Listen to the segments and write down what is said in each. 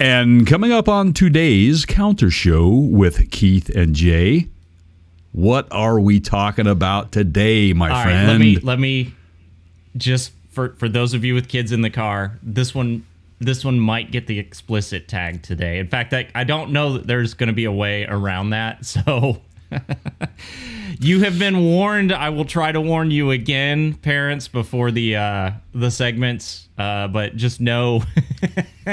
And coming up on today's counter show with Keith and Jay, what are we talking about today, my All friend? right, let me let me just for for those of you with kids in the car, this one this one might get the explicit tag today. In fact, I, I don't know that there's going to be a way around that. So you have been warned. I will try to warn you again, parents, before the uh, the segments. Uh, but just know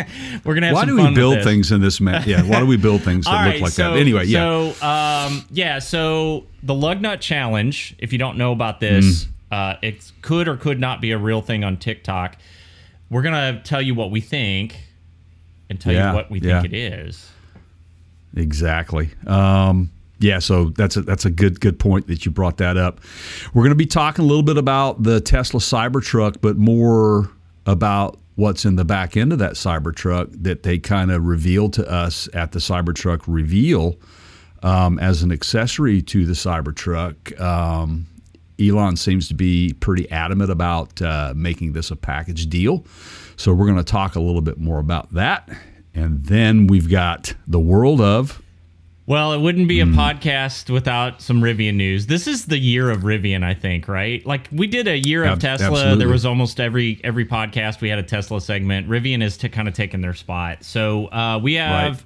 we're gonna have why do we build things in this ma- Yeah, why do we build things that look right, like so, that? Anyway, yeah. So, um, yeah, so the lug nut challenge, if you don't know about this, Mm. uh, it could or could not be a real thing on TikTok. We're going to tell you what we think and tell Yeah, you what we yeah. think it is. Exactly. Um, yeah, so that's a that's a good good point that you brought that up. We're going to be talking a little bit about the Tesla Cybertruck, but more about what's in the back end of that Cybertruck that they kind of revealed to us at the Cybertruck reveal um, as an accessory to the Cybertruck. Um, Elon seems to be pretty adamant about uh, making this a package deal. So we're going to talk a little bit more about that. And then we've got the world of. Well, it wouldn't be a Hmm. podcast without some Rivian news. This is the year of Rivian, I think, right? Like we did a year of Ab- Tesla. absolutely. There was almost every every podcast we had a Tesla segment. Rivian is to kind of taken their spot. So uh, we have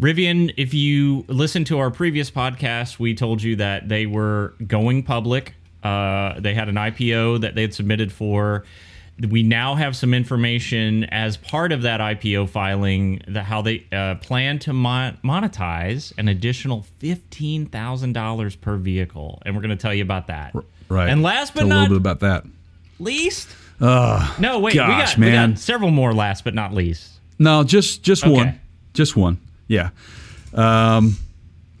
Rivian. If you listen to our previous podcast, we told you that they were going public. Uh, they had an IPO that they had submitted for. We now have some information as part of that IPO filing that how they uh, plan to mon- monetize an additional fifteen thousand dollars per vehicle, and we're going to tell you about that. Right. And last but Tell a little bit about that. least, no, wait, we, gosh, got, we man. got several more last but not least. No, just just Okay. one, just one. Yeah, um,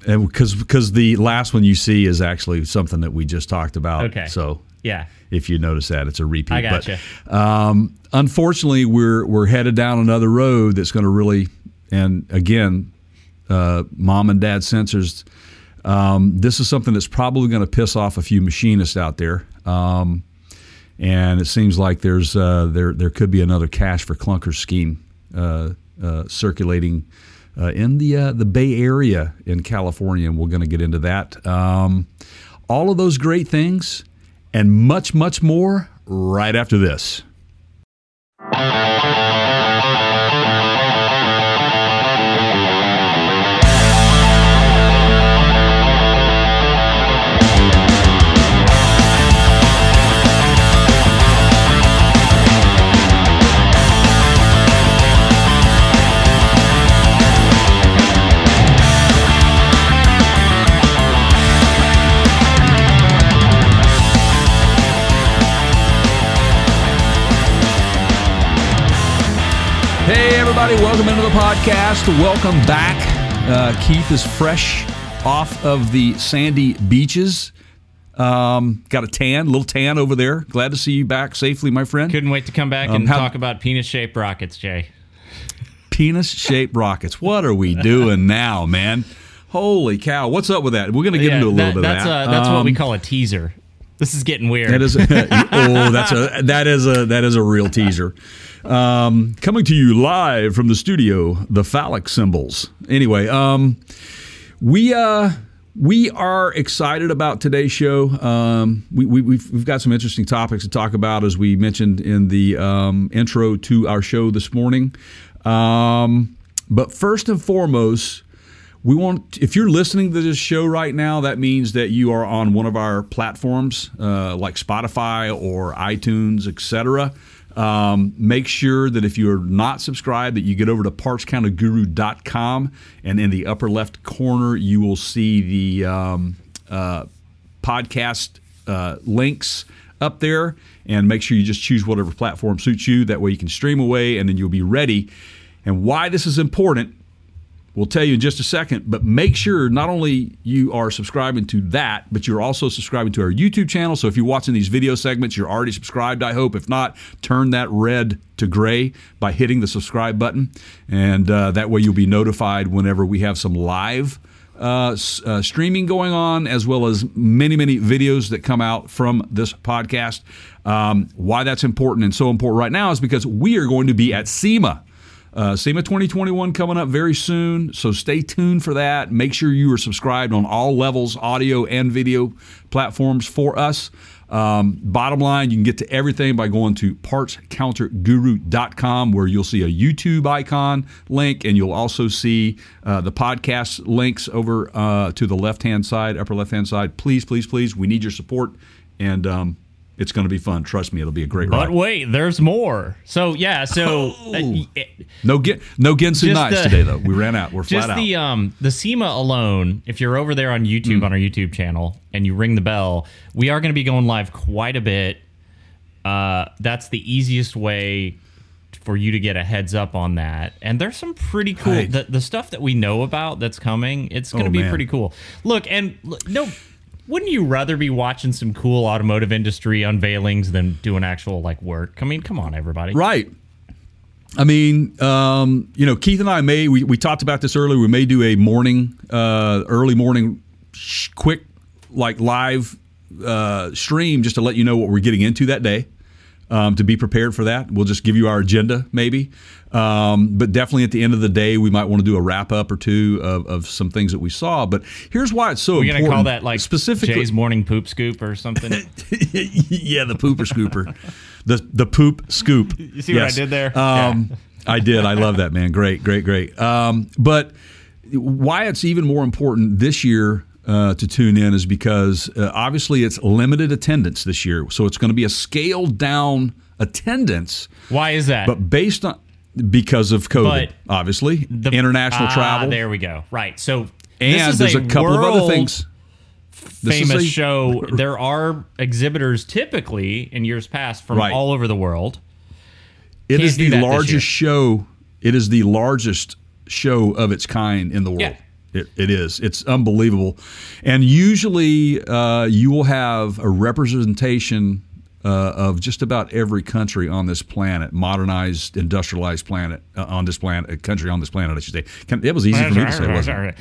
because because the last one you see is actually something that we just talked about. Okay. So Yeah, if you notice that, it's a repeat. I gotcha. But um, unfortunately, we're we're headed down another road that's going to really, and again, uh, mom and dad censors. Um, this is something that's probably going to piss off a few machinists out there. Um, and it seems like there's uh, there there could be another cash for clunkers scheme uh, uh, circulating uh, in the uh, the Bay Area in California, and we're going to get into that. Um, all of those great things and much much more right after this. Everybody, welcome into the podcast. Welcome back. Uh, Keith is fresh off of the sandy beaches. Um, got a tan, little tan over there. Glad to see you back safely, my friend. couldn't wait to come back Um, and how- talk about penis-shaped rockets, Jay. Penis shaped rockets. What are we doing now, man? Holy cow. What's up with that? We're going to get Yeah, into a little that- bit that's of that. A, that's what we Um, call a teaser. This is getting weird. That is oh, that's a that is a that is a real teaser. Um, coming to you live from the studio, the phallic symbols. Anyway, um, we uh, we are excited about today's show. Um, we, we, we've, we've got some interesting topics to talk about, as we mentioned in the um, intro to our show this morning. Um, but first and foremost, we want if you're listening to this show right now that means that you are on one of our platforms uh, like spotify or itunes etc um, make sure that if you're not subscribed that you get over to partscounterguru.com and in the upper left corner you will see the um, uh, podcast uh, links up there. And make sure you just choose whatever platform suits you. That way you can stream away and then you'll be ready. And why this is important We'll tell you in just a second, but make sure not only you are subscribing to that, but you're also subscribing to our YouTube channel. So if you're watching these video segments, you're already subscribed, I hope. If not, turn that red to gray by hitting the subscribe button. And uh, that way you'll be notified whenever we have some live uh, uh, streaming going on, as well as many, many videos that come out from this podcast. Um, why that's important and so important right now is because we are going to be at SEMA Uh, SEMA 2021 coming up very soon, so stay tuned for that. Make sure you are subscribed on all levels, audio and video platforms for us. Um, bottom line, you can get to everything by going to partscounterguru.com where you'll see a YouTube icon link and you'll also see uh, the podcast links over uh, to the left hand side, upper left hand side. Please, please, please, we need your support and um, it's going to be fun. Trust me, it'll be a great But ride. wait, there's more. So yeah, so uh, Oh. it- No, get no Just knives the- today though. We ran out. We're just flat the out. um the SEMA alone, if you're over there on YouTube Hmm. on our YouTube channel and you ring the bell, we are going to be going live quite a bit. Uh, that's the easiest way for you to get a heads up on that. And there's some pretty cool Right. the, the stuff that we know about that's coming. It's going to Oh, be man. pretty cool. Look, and look, no. Wouldn't you rather be watching some cool automotive industry unveilings than doing actual like work? I mean, come on, everybody. Right. I mean, um, you know, Keith and I may we, we talked about this earlier. We may do a morning, uh, early morning, sh- quick like live uh, stream just to let you know what we're getting into that day. Um, to be prepared for that, we'll just give you our agenda, maybe. Um, but definitely at the end of the day, we might want to do a wrap up or two of, of some things that we saw. But here's why it's so We're important. gonna call that like specifically Jay's morning poop scoop or something. yeah, the pooper scooper, the the poop scoop. You see what I did there? Um, I did. I love that man. Great, great, great. Um, but why it's even more important this year uh, to tune in is because uh, obviously it's limited attendance this year, so it's going to be a scaled down attendance, Why is that? but based on because of COVID, But obviously The- international Ah, travel, There we go. Right. So and this is there's a, couple of other things. Famous a- show. There are exhibitors typically in years past from Right. all over the world. It Can't is the that this year. largest show. It is the largest show of its kind in the world. Yeah. It, it is. It's unbelievable. And usually uh, you will have a representation uh, of just about every country on this planet, modernized, industrialized planet uh, on this planet, a country on this planet, I should say. Can, it was easy for me to say, wasn't it?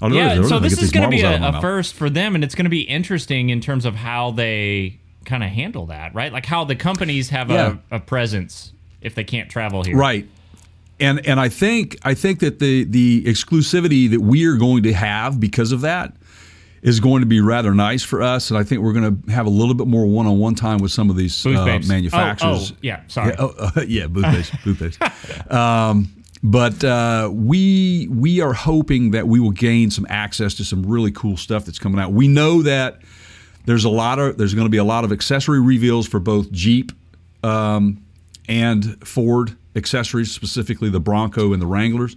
Know, Yeah. So this is going to be marbles out of a, a first for them, and it's going to be interesting in terms of how they kind of handle that, right? Like how the companies have Yeah. a, a presence if they can't travel here. Right. And and I think I think that the the exclusivity that we are going to have because of that is going to be rather nice for us, and I think we're going to have a little bit more one-on-one time with some of these uh, manufacturers. Oh, oh, yeah. Sorry. Yeah, oh, uh, yeah, booth babes, booth babes. Um, but uh, we we are hoping that we will gain some access to some really cool stuff that's coming out. We know that there's a lot of there's going to be a lot of accessory reveals for both Jeep um, and Ford accessories, specifically the Bronco and the Wranglers.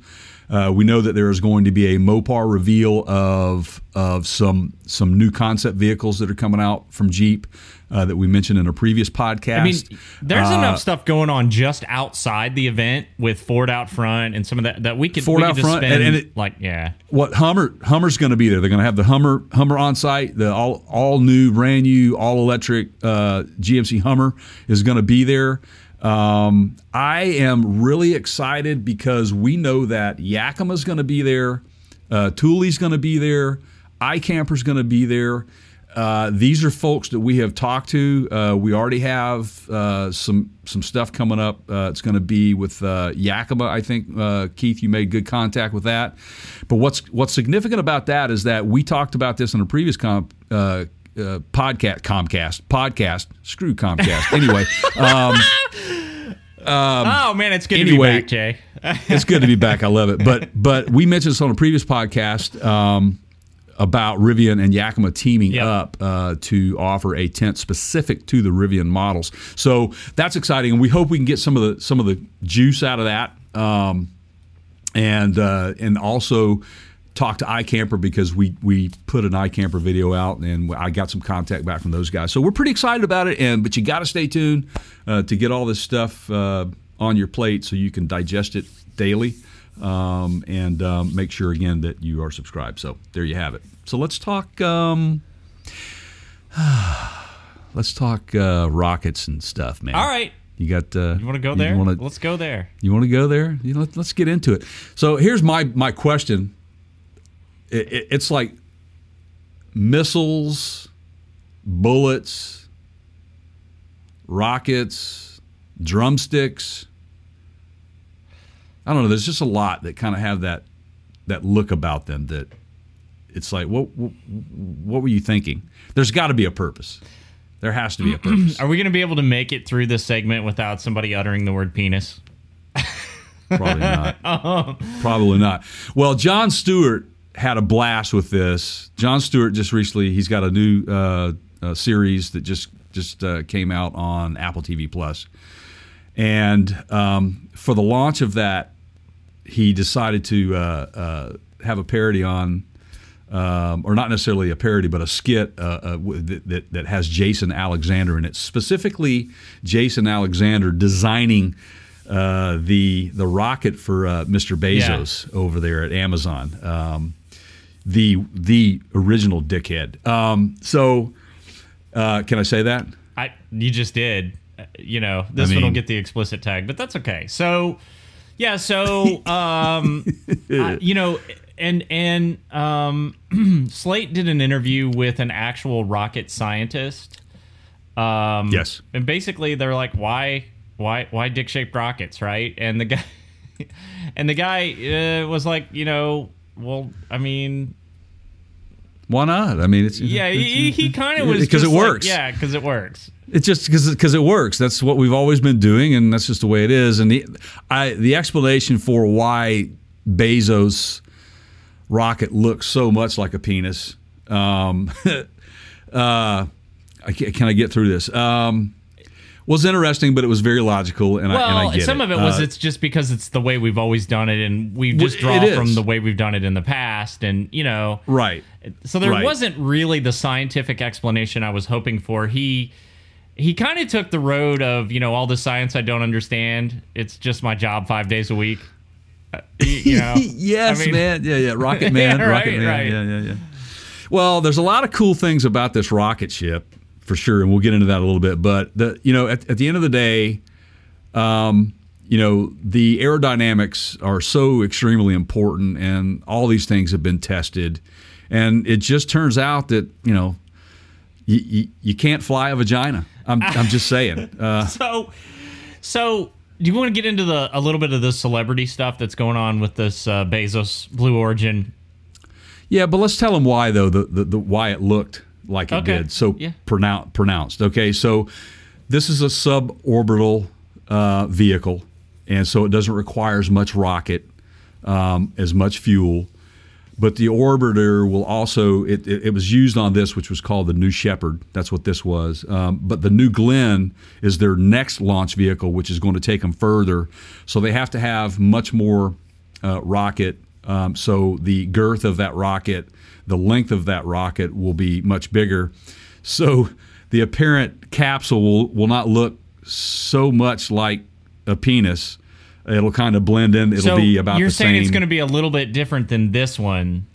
Uh, we know that there is going to be a Mopar reveal of of some some new concept vehicles that are coming out from Jeep uh, that we mentioned in a previous podcast. I mean, there's Uh, enough stuff going on just outside the event with Ford out front and some of that that we could Ford we could out just front, spend and- and it- like yeah. what Hummer Hummer's going to be there. They're going to have the Hummer Hummer on site. The all all new, brand new, all electric uh, GMC Hummer is going to be there. Um, I am really excited because we know that Yakima's going to be there. Uh, Thule's going to be there. iCamper's going to be there. Uh, these are folks that we have talked to. Uh, we already have uh, some some stuff coming up. Uh, it's going to be with uh, Yakima. I think Keith, you made good contact with that. But what's what's significant about that is that we talked about this in a previous comp, uh, podcast, Comcast podcast. Screw Comcast. Anyway, um, oh man, it's good anyway, to be back, Jay. it's good to be back. I love it. But but we mentioned this on a previous podcast um, about Rivian and Yakima teaming Yep. up uh, to offer a tent specific to the Rivian models. So that's exciting, and we hope we can get some of the some of the juice out of that, um, and uh, and also. Talk to iCamper because we we put an iCamper video out and I got some contact back from those guys. So we're pretty excited about it. And but you got to stay tuned uh, to get all this stuff uh, on your plate so you can digest it daily um, and um, make sure again that you are subscribed. So there you have it. So let's talk. Um, let's talk uh, rockets and stuff, man. All right. You got. Uh, You want to go there? To? Let's go there. You want to go there? You know, let, us get into it. So here's my my question. It, it, it's like missiles, bullets, rockets, drumsticks. I don't know. There's just a lot that kind of have that that look about them that it's like, what what, what were you thinking? There's got to be a purpose. There has to be a purpose. Are we going to be able to make it through this segment without somebody uttering the word penis? Probably not. Oh. Probably not. Well, Jon Stewart had a blast with this. Jon Stewart just recently he's got a new uh, uh, series that just just uh, came out on Apple TV plus. And um, for the launch of that, he decided to uh, uh, have a parody on. Um, or not necessarily a parody, but a skit uh, uh, that, that, that has Jason Alexander in it. Specifically, Jason Alexander designing uh, the the rocket for uh, Mr. Bezos over there at Amazon. Um, the the original dickhead. Um, so, uh, can I say that? I you just did. Uh, You know, this one will get the explicit tag, but that's okay. So, yeah, so um, I- you know, and and um, Slate did an interview with an actual rocket scientist. Um, Yes. and basically they're like, why, why, why dick-shaped rockets, right? And the guy, and the guy uh, was like, you know, well, I mean, Why not? I mean, it's yeah, he, he kind of was because it just like, works. yeah, because it works. It's just because it works. That's what we've always been doing, and that's just the way it is. And the I the explanation for why Bezos rocket looks so much like a penis. Um, uh, I can, can I get through this? Um, was interesting, but it was very logical, and, I, and I Well, get some it. of it was Uh, it's just because it's the way we've always done it, and we just draw from the way we've done it in the past, and you know, right. so there Right. wasn't really the scientific explanation I was hoping for. He he kind of took the road of you know all the science I don't understand. It's just my job five days a week. Uh, you know, yes, I mean- man. Yeah, yeah. Rocket Man. Yeah, Rocket right, Man. right. Yeah, yeah, yeah. Well, there's a lot of cool things about this rocket ship for sure, and we'll get into that a little bit. But the you know at, at the end of the day, um, you know the aerodynamics are so extremely important, and all these things have been tested, and it just turns out that you know you you, you can't fly a vagina. I'm I'm just saying. Uh, So, so do you want to get into the a little bit of the celebrity stuff that's going on with this uh, Bezos Blue Origin? Yeah, but let's tell them why though the, the, the why it looked like it Okay. did so Yeah. pronoun- pronounced. Okay, so this is a suborbital uh, vehicle, and so it doesn't require as much rocket, um, as much fuel. But the orbiter will also it, it, it was used on this, which was called the New Shepard. That's what this was. Um, but the New Glenn is their next launch vehicle, which is going to take them further. So they have to have much more uh, rocket. Um, so the girth of that rocket, the length of that rocket will be much bigger. So the apparent capsule will, will not look so much like a penis. It'll kind of blend in. It'll so be about the same. you're saying same. it's going to be a little bit different than this one.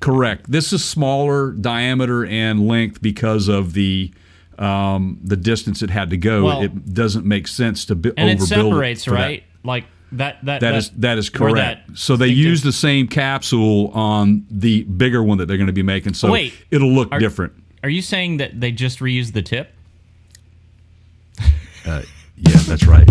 Correct. This is smaller diameter and length because of the um, the distance it had to go. Well- it doesn't make sense to bu- and it overbuild separates for that. right like that that That is that is correct. that so they use the same capsule on the bigger one that they're going to be making. So Wait, it'll look are- different. are you saying that they just reused the tip Uh, yeah, that's right.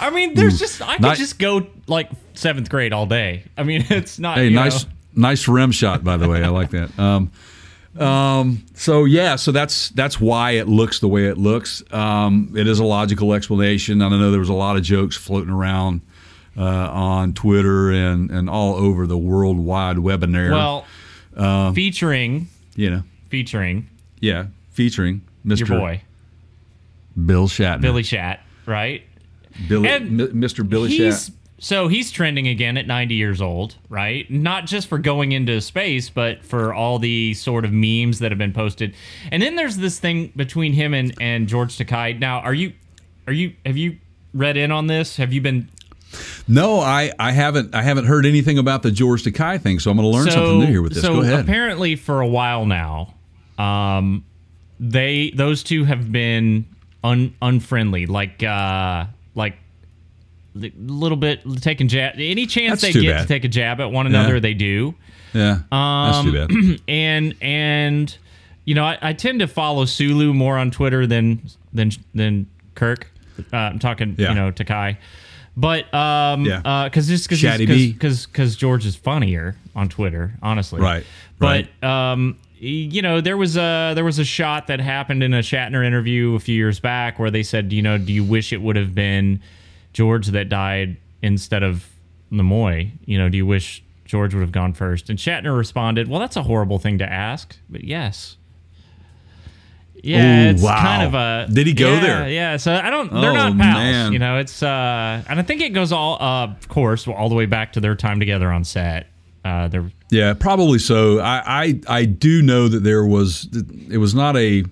i mean there's just i could Not- just go like seventh grade all day i mean it's not Hey, you nice know. nice rim shot by the way. I like that. Um, um, so yeah, so that's that's why it looks the way it looks. Um, it is a logical explanation. I know there was a lot of jokes floating around uh, on Twitter and and all over the worldwide webinar. well Um, featuring you know, featuring yeah, featuring Mr. your boy Bill Shatner, billy shat right Billy, and M- Mr. Billy he's Shat. So he's trending again at 90 years old right? Not just for going into space but for all the sort of memes that have been posted. And then there's this thing between him and and george takei now are you are you have you read in on this? Have you been? No, I, I haven't I haven't heard anything about the George Takei thing, so I'm going to learn something new here with this. So Go ahead. apparently, for a while now, um, they those two have been un, unfriendly, like uh, like a little bit taking jab. Any chance That's they get bad. to take a jab at one another, Yeah. they do. yeah, that's too bad. And and you know, I, I tend to follow Sulu more on Twitter than than than Kirk. Uh, I'm talking, Yeah. you know, Takei. But um, Yeah. uh, because just Shaddy B. because because George is funnier on Twitter, honestly. Right, But um, you know, there was a there was a shot that happened in a Shatner interview a few years back where they said, you know, do you wish it would have been George that died instead of Nimoy? You know, do you wish George would have gone first? And Shatner responded, "Well, that's a horrible thing to ask, but yes." Yeah, Ooh, it's wow. kind of a. Did he go yeah, there? Yeah, so I don't. They're Oh, not pals. man. You know, it's uh, and I think it goes all, uh, of course, all the way back to their time together on set. Uh, they're Yeah, probably so. I, I I do know that there was it was not a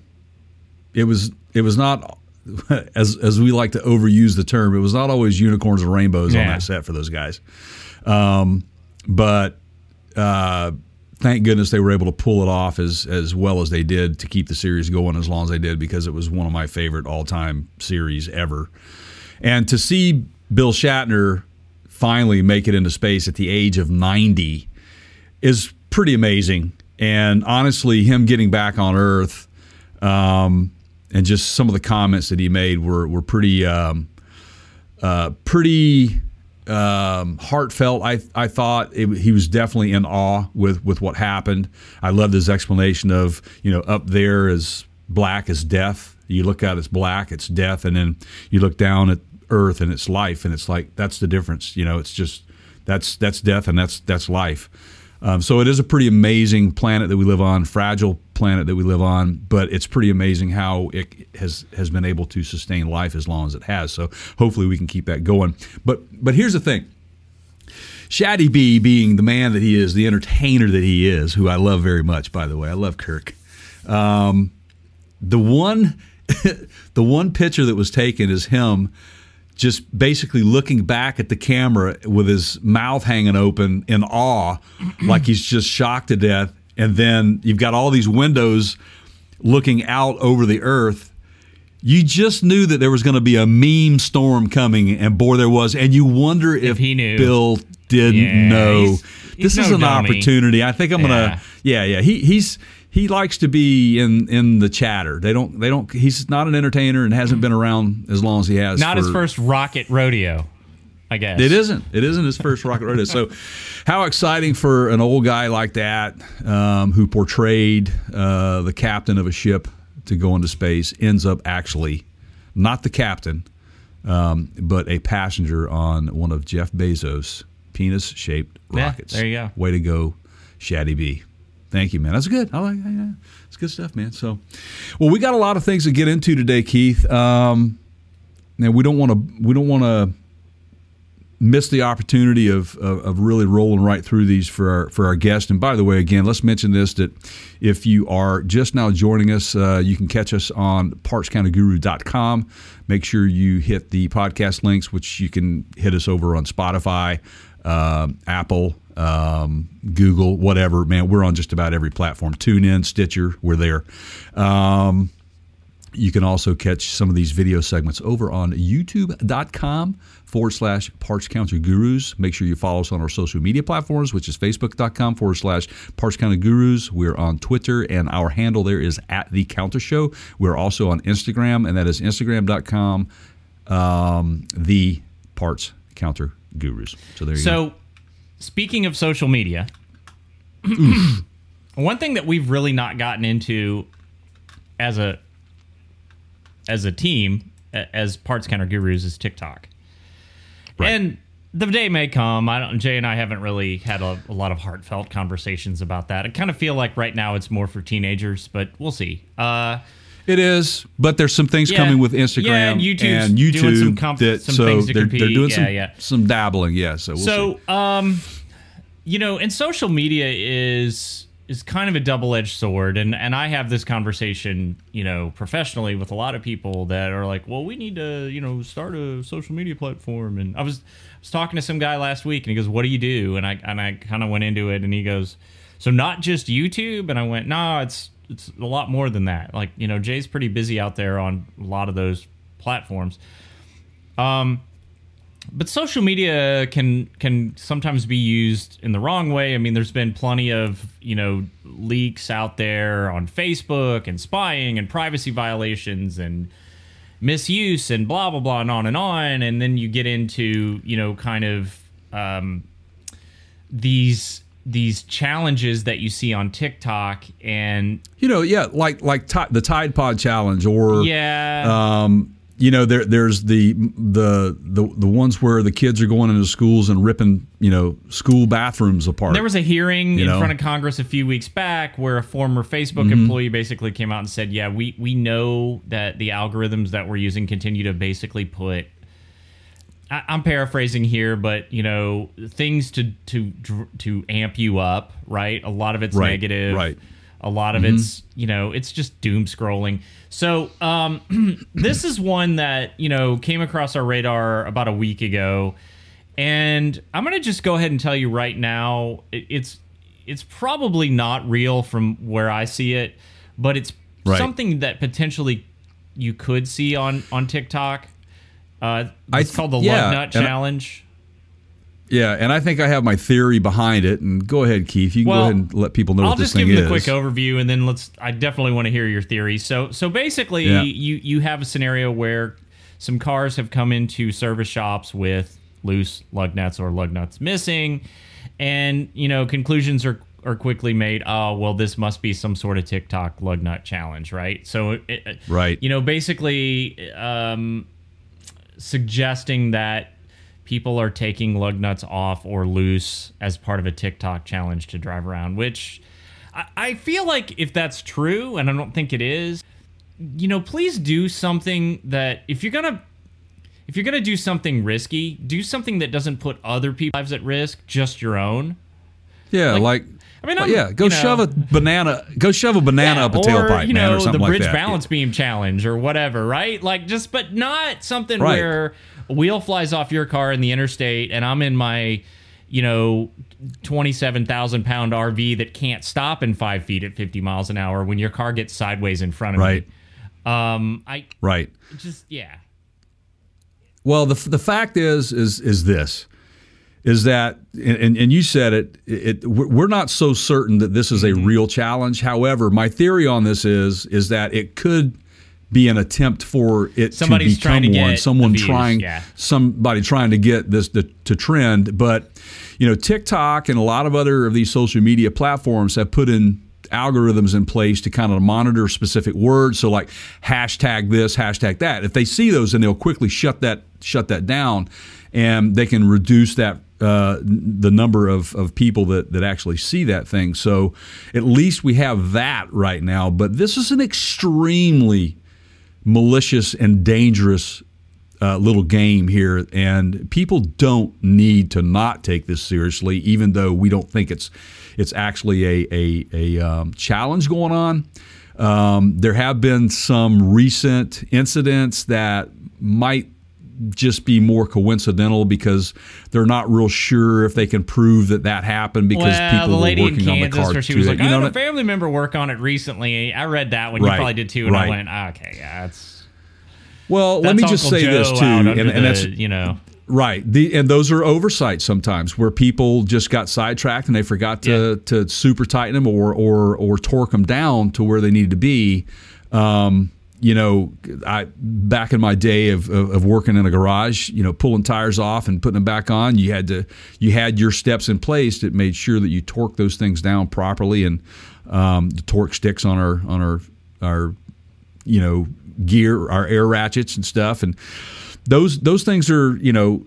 it was it was not as as we like to overuse the term. It was not always unicorns and rainbows on that set for those guys. Um, but uh, thank goodness they were able to pull it off as as well as they did to keep the series going as long as they did because it was one of my favorite all time series ever. And to see Bill Shatner finally make it into space at the age of 90 is pretty amazing. And honestly, him getting back on Earth um, and just some of the comments that he made were, were pretty, um, uh, pretty um, heartfelt. I, I thought it, he was definitely in awe with, with what happened. I loved his explanation of, you know, up there is black as death. You look out, it's black, it's death. And then you look down at Earth and it's life. And it's like, that's the difference. You know, it's just, that's, that's death and that's, that's life. Um, so it is a pretty amazing planet that we live on, fragile planet that we live on, but it's pretty amazing how it has has been able to sustain life as long as it has. So hopefully we can keep that going. But but here's the thing. Shaddy B being the man that he is, the entertainer that he is, who I love very much, by the way. I love Kirk. Um, the one the one picture that was taken is him just basically looking back at the camera with his mouth hanging open in awe, like he's just shocked to death. And then you've got all these windows looking out over the earth. You just knew that there was going to be a meme storm coming, and boy, there was. And you wonder if, he knew. Bill didn't Yeah, know. he's- he's this is an dummy. opportunity. I think I'm Yeah. gonna. Yeah, yeah. He he's he likes to be in in the chatter. They don't they don't. He's not an entertainer and hasn't been around as long as he has. not his first rocket rodeo, I guess. it isn't. It isn't his first rocket rodeo. So, how exciting for an old guy like that um, who portrayed uh, the captain of a ship to go into space ends up actually not the captain, um, but a passenger on one of Jeff Bezos' penis-shaped Yeah, rockets. there you go. Way to go, Shaddy B. Thank you, man. That's good. I like. Yeah, it's good stuff, man. So, well, we got a lot of things to get into today, Keith. Um, now we don't want to. We don't want to miss the opportunity of, of, of really rolling right through these for our for our guest. And by the way, again, let's mention this that if you are just now joining us, uh, you can catch us on partscounterguru.com. Make sure you hit the podcast links, which you can hit us over on Spotify, um, Apple, um, Google, whatever. Man, we're on just about every platform. Tune in, Stitcher, we're there. Um, you can also catch some of these video segments over on youtube.com forward slash parts counter gurus. Make sure you follow us on our social media platforms, which is facebook.com forward slash parts counter gurus. We're on Twitter, and our handle there is at the counter show. We're also on Instagram, and that is instagram.com, um, the parts counter gurus. So there you go. So, speaking of social media, one thing that we've really not gotten into as a as a team, as parts counter gurus, is TikTok. And the day may come. I don't. Jay and I haven't really had a, a lot of heartfelt conversations about that. I kind of feel like right now it's more for teenagers, but we'll see. Uh, It is, but there's some things Yeah. coming with Instagram Yeah, and YouTube's and YouTube doing some comp- that some so things to they're, they're compete. doing Yeah, some yeah. some dabbling. Yeah, so we'll see. so, um, you know, and social media is is kind of a double edged sword, and and I have this conversation, you know, professionally with a lot of people that are like, well, we need to, you know, start a social media platform, and I was I was talking to some guy last week, and he goes, what do you do? And I and I kind of went into it, and he goes, so not just YouTube, and I went, no, it's it's a lot more than that. Like, you know, Jay's pretty busy out there on a lot of those platforms. Um, but social media can can sometimes be used in the wrong way. I mean, there's been plenty of you know leaks out there on Facebook and spying and privacy violations and misuse and blah blah blah and on and on and then you get into you know kind of um, these these challenges that you see on TikTok and you know yeah like like t- the Tide Pod challenge or yeah um, you know there there's the, the the the ones where the kids are going into schools and ripping you know school bathrooms apart. There was a hearing in know? front of Congress a few weeks back where a former Facebook mm-hmm. employee basically came out and said, "Yeah, we we know that the algorithms that we're using continue to basically put." I, I'm paraphrasing here, but you know things to to to amp you up, right? A lot of it's Right, negative, right. A lot of it's you know it's just doom scrolling. So um, this is one that you know came across our radar about a week ago, and I'm gonna just go ahead and tell you right now, it, it's it's probably not real from where I see it, but it's Right. something that potentially you could see on on TikTok. Uh, it's th- called the yeah, Lug Nut Challenge. Yeah, and I think I have my theory behind it. And go ahead, Keith. You can Well, go ahead and let people know I'll what this just give thing them a quick overview, and then let's. I definitely want to hear your theory. So, so basically, Yeah. you you have a scenario where some cars have come into service shops with loose lug nuts or lug nuts missing, and you know conclusions are are quickly made. Oh, well, this must be some sort of TikTok lug nut challenge, right? So, it- Right. you know, basically, um, suggesting that people are taking lug nuts off or loose as part of a TikTok challenge to drive around, which I, I feel like if that's true, and I don't think it is, you know, please do something that if you're gonna if you're gonna do something risky, do something that doesn't put other people's lives at risk, just your own. yeah, like- like. I mean, yeah, go you know- shove a banana. Go shove a banana Yeah, up a or, tailpipe, you man, know, or something the bridge like that. balance beam challenge or whatever, right? Like just, but not something Right. where a wheel flies off your car in the interstate and I'm in my, you know, twenty-seven thousand pound RV that can't stop in five feet at fifty miles an hour when your car gets sideways in front of Right. me. Um, I Right. just yeah. Well, the the fact is is is this is that and, and you said it, it we're not so certain that this is a Mm-hmm. real challenge. However, my theory on this is is that it could be an attempt for it Somebody's to become trying to one. Someone views, trying yeah. somebody trying to get this to, to trend, but you know, TikTok and a lot of other of these social media platforms have put in algorithms in place to kind of monitor specific words. So like hashtag this, hashtag that. If they see those, then they'll quickly shut that shut that down, and they can reduce that uh, the number of, of people that, that actually see that thing. So at least we have that right now. But this is an extremely malicious and dangerous uh, little game here, and people don't need to not take this seriously, even though we don't think it's it's actually a a, a um, challenge going on. Um, there have been some recent incidents that might just be more coincidental because they're not real sure if they can prove that that happened because well, people the were lady in working on the Kansas car she was it. like, You I know had a family member work on it recently. I read that one. You probably did too, and I went, ah, okay, yeah, it's. well, let that's me just say Joe this too, and, and that's you know. Right. The and those are oversights sometimes where people just got sidetracked and they forgot to, to super tighten them or, or or torque them down to where they needed to be. Um, you know, I back in my day of, of, of working in a garage, you know, pulling tires off and putting them back on, you had to you had your steps in place that made sure that you torque those things down properly and um, the torque sticks on our on our our you know gear, our air ratchets and stuff, and those those things are you know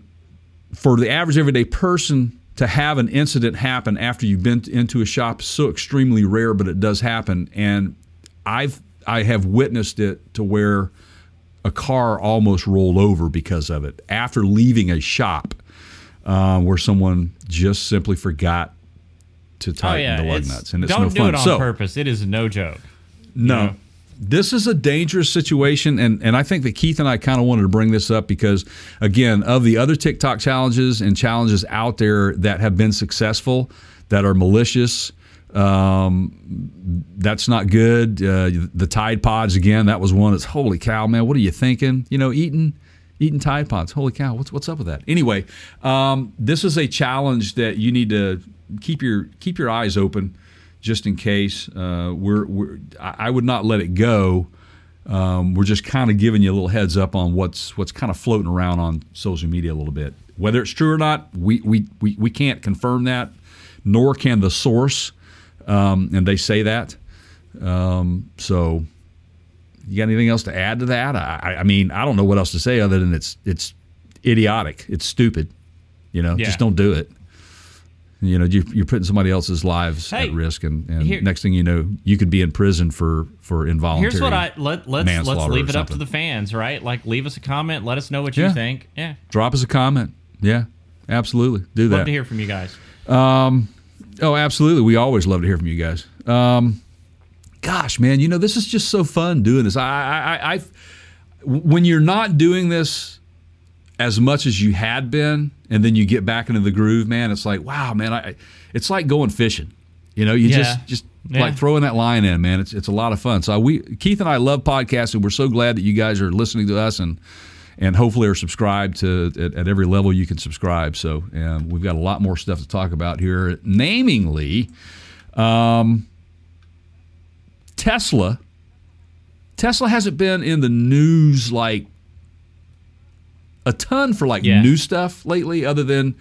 for the average everyday person to have an incident happen after you've been into a shop is so extremely rare, but it does happen, and I've I have witnessed it to where a car almost rolled over because of it after leaving a shop uh, where someone just simply forgot to Oh tighten yeah, the lug it's- nuts, and it's don't no do fun. it on so, purpose. It is no joke. no. know? This is a dangerous situation, and, and I think that Keith and I kind of wanted to bring this up because, again, of the other TikTok challenges and challenges out there that have been successful, that are malicious, um, that's not good. Uh, the Tide Pods, again, that was one that's holy cow, man, what are you thinking? You know, eating eating Tide Pods, holy cow, what's what's up with that? Anyway, um, this is a challenge that you need to keep your keep your eyes open just in case. Uh, we're, we're I would not let it go Um, we're just kind of giving you a little heads up on what's what's kind of floating around on social media a little bit. Whether it's true or not, we we we, we can't confirm that, nor can the source, um, and they say that. Um, so, you got anything else to add to that? I, I mean, I don't know what else to say other than it's it's idiotic, it's stupid. You know, Yeah. just don't do it. You know, you, you're putting somebody else's lives Hey, at risk, and, and here- next thing you know, you could be in prison for for involuntary. Here's what I let let's let's leave it up to the fans, right? Like leave us a comment, let us know what Yeah. you think. Yeah. drop us a comment. Yeah, absolutely, do Love that. Love to hear from you guys. Oh, absolutely. We always love to hear from you guys. Um, gosh, man, you know this is just so fun doing this. I, I, I, I, when you're not doing this as much as you had been, and then you get back into the groove, man, it's like, wow, man, I, it's like going fishing. You know, you Yeah. just just Yeah. like throwing that line in, man. It's it's a lot of fun. So we Keith and I love podcasting. We're so glad that you guys are listening to us and and hopefully are subscribed to at, at every level you can subscribe. So um, we've got a lot more stuff to talk about here, namingly um, Tesla. Tesla hasn't been in the news like a ton for like Yeah. new stuff lately, other than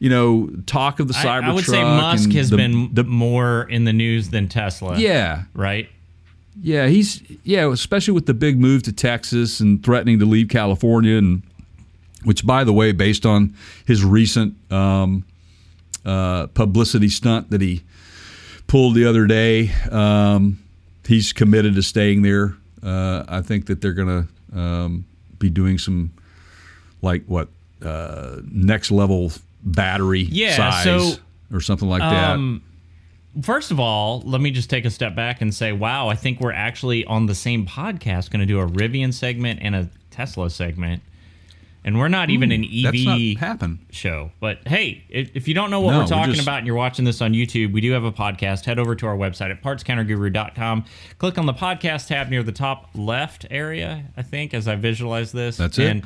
you know talk of the I, Cybertruck. I would say Musk has the- been the more in the news than Tesla. yeah Right? Yeah he's yeah especially with the big move to Texas and threatening to leave California and which by the way based on his recent um, uh, publicity stunt that he pulled the other day um, he's committed to staying there uh, I think that they're gonna um, be doing some like what uh, next level battery Yeah, size so, or something like that. First of all, let me just take a step back and say, wow, I think we're actually on the same podcast going to do a Rivian segment and a Tesla segment. And we're not even an EV happen. show. But hey, if, if you don't know what No, we're we're talking just- about and you're watching this on YouTube, we do have a podcast. Head over to our website at partscounterguru.com. Click on the podcast tab near the top left area, I think, as I visualize this. That's it. And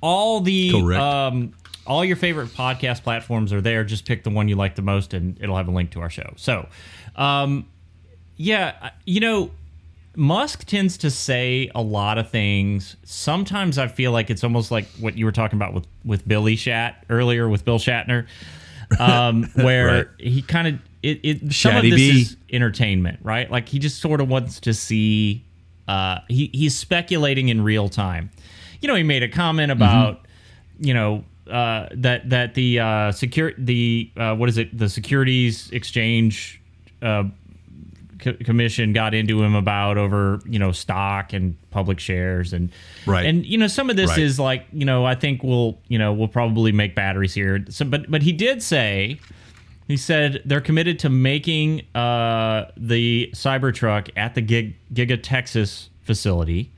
all the um, all your favorite podcast platforms are there. Just pick the one you like the most, and it'll have a link to our show. So, um, yeah, you know, Musk tends to say a lot of things. Sometimes I feel like it's almost like what you were talking about with with Billy Shat earlier with Bill Shatner, um, where Right. he kind of it, it some of this B. is entertainment, right? Like he just sort of wants to see. Uh, he he's speculating in real time. You know, he made a comment about you know uh, that that the uh, secure the uh, what is it the Securities Exchange uh, co- Commission got into him about over you know stock and public shares and Right. and you know some of this Right. is like you know I think we'll you know we'll probably make batteries here. So but but he did say. He said they're committed to making uh, the Cybertruck at the Gig- Giga Texas facility,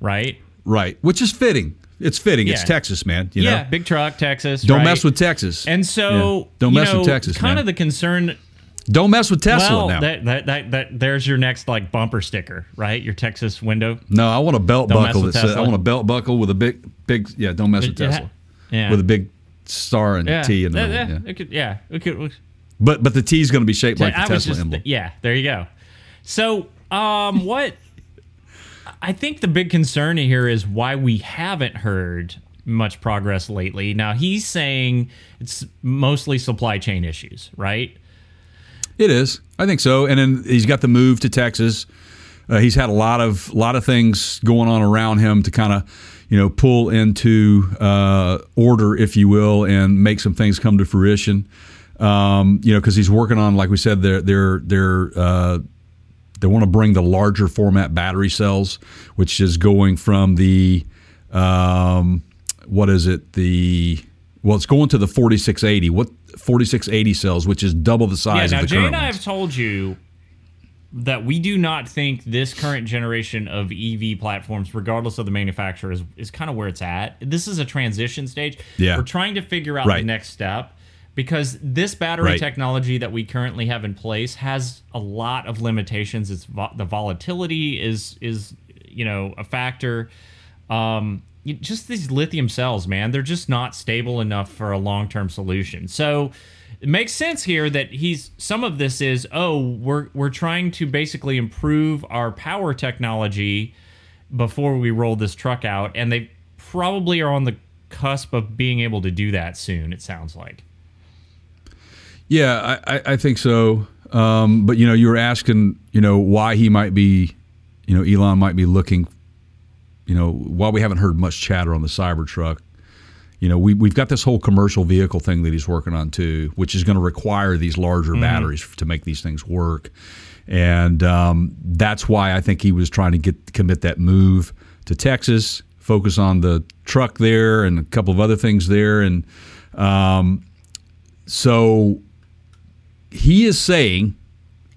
right? Right, which is fitting. It's fitting. It's Texas, man. You yeah, know, big truck, Texas. don't right? mess with Texas. And so, Yeah. don't mess with know, Texas, Kind man. of the concern. don't mess with Tesla well, now. that, that that that there's your next like bumper sticker, right? Your Texas window. no, I want a belt Don't buckle. with That says, I want a belt buckle with a big, big. Yeah, don't mess with Yeah. Tesla. Yeah. With a big star and yeah. T in the yeah, middle. yeah, Yeah. it could, yeah, it could, But but the T is going to be shaped like the I was Tesla just, emblem. yeah, there you go. So, um, what I think the big concern here is why we haven't heard much progress lately. Now he's saying it's mostly supply chain issues, right? It is. I think so. And then he's got the move to Texas. Uh, he's had a lot of lot of things going on around him to kind of, you know, pull into uh, order, if you will, and make some things come to fruition. Um, you know, because he's working on, like we said, their their they're uh, they want to bring the larger format battery cells, which is going from the um, what is it the well, it's going to the 4680. What 4680 cells, which is double the size yeah, now of the Jay current and I ones. have told you that we do not think this current generation of EV platforms, regardless of the manufacturer, is, is kind of where it's at. This is a transition stage. Yeah. We're trying to figure out the next step because this battery Right. technology that we currently have in place has a lot of limitations. It's vo- the volatility is is you know a factor. Um, you- just these lithium cells, man, they're just not stable enough for a long term solution. So it makes sense here that he's some of this is oh we're we're trying to basically improve our power technology before we roll this truck out, and they probably are on the cusp of being able to do that soon. It sounds like. Yeah, I, I think so. Um, but you know, you were asking, you know, why he might be, you know, Elon might be looking, you know, why we haven't heard much chatter on the Cybertruck. You know, we we've got this whole commercial vehicle thing that he's working on too, which is going to require these larger mm-hmm. batteries to make these things work, and um, that's why I think he was trying to get commit that move to Texas, focus on the truck there and a couple of other things there, and um, so he is saying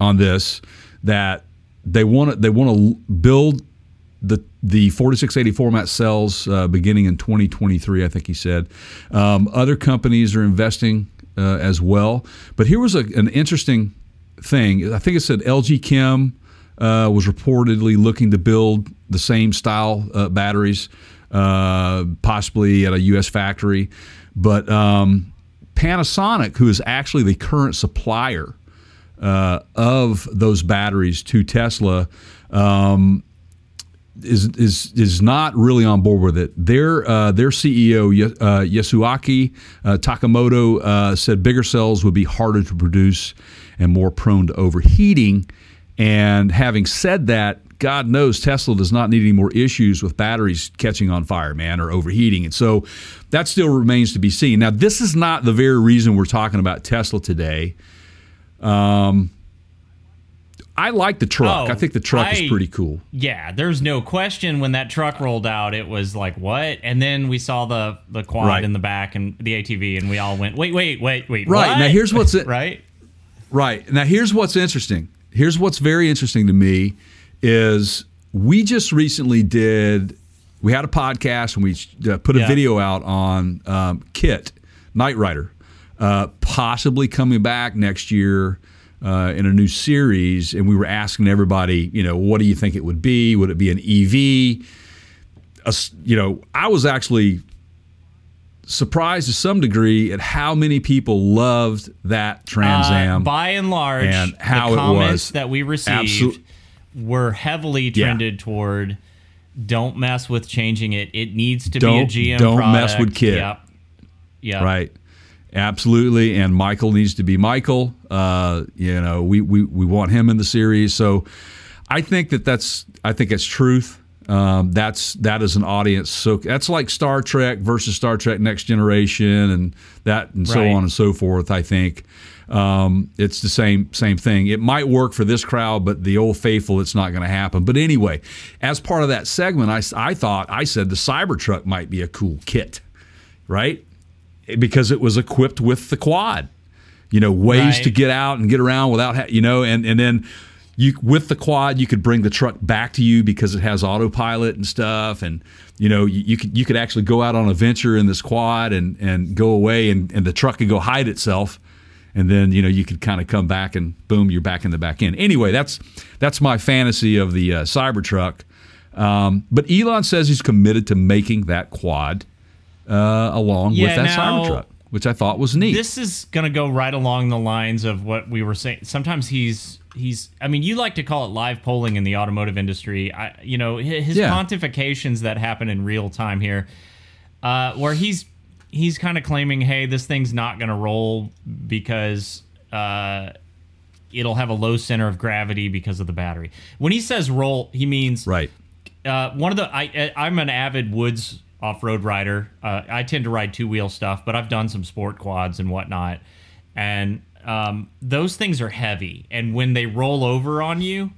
on this that they want to they want to build the the 4680 format cells uh, beginning in 2023. I think he said. Um, other companies are investing uh, as well. But here was a, an interesting thing. I think it said LG Chem uh, was reportedly looking to build the same style uh, batteries, uh, possibly at a U.S. factory, but um, Panasonic, who is actually the current supplier uh, of those batteries to Tesla, um, is is is not really on board with it. Their uh, their CEO uh, Yasuaki uh, Takamoto uh, said bigger cells would be harder to produce and more prone to overheating. And having said that, God knows Tesla does not need any more issues with batteries catching on fire, man, or overheating. And so that still remains to be seen. Now, this is not the very reason we're talking about Tesla today. Um, I like the truck. Oh, I think the truck I, is pretty cool. Yeah, there's no question when that truck rolled out, it was like what? And then we saw the the quad right. in the back and the ATV, and we all went, wait, wait, wait, wait. Right what? now, here's what's right. Right now, here's what's interesting. Here's what's very interesting to me is we just recently did. We had a podcast and we uh, put a yeah. video out on um, KITT Knight Rider, uh, possibly coming back next year uh, in a new series, and we were asking everybody, you know, what do you think it would be? Would it be an EV? A, you know, I was actually surprised to some degree at how many people loved that Trans Am. Uh, by and large, and how the comments that we received were heavily trended yeah. toward don't mess with changing it. It needs to don't, be a GM. Don't product. mess with. Yep. Yep. Right. Absolutely, and Michael needs to be Michael. Uh, you know, we, we we want him in the series. So, I think that that's I think it's truth. Um, that's that is an audience. So that's like Star Trek versus Star Trek Next Generation, and that and so right. on and so forth. I think um, it's the same same thing. It might work for this crowd, but the old faithful, it's not going to happen. But anyway, as part of that segment, I I thought I said the Cybertruck might be a cool kit, right? because it was equipped with the quad. You know, ways right. to get out and get around without, you know, and and then you with the quad you could bring the truck back to you because it has autopilot and stuff and you know you, you, could you could actually go out on a venture in this quad and and go away and, and the truck could go hide itself and then you know you could kind of come back and boom you're back in the back end anyway that's that's my fantasy of the uh, cybertruck um, but elon says he's committed to making that quad uh, along yeah, with that now, Cybertruck, which I thought was neat. This is going to go right along the lines of what we were saying. Sometimes he's he's. I mean, you like to call it live polling in the automotive industry. I, you know, his yeah. pontifications that happen in real time here, uh, where he's he's kind of claiming, hey, this thing's not going to roll because. Uh, it'll have a low center of gravity because of the battery. When he says roll, he means right. Uh, one of the I, I'm an avid woods off road rider. Uh, I tend to ride two wheel stuff, but I've done some sport quads and whatnot. And um, those things are heavy. And when they roll over on you,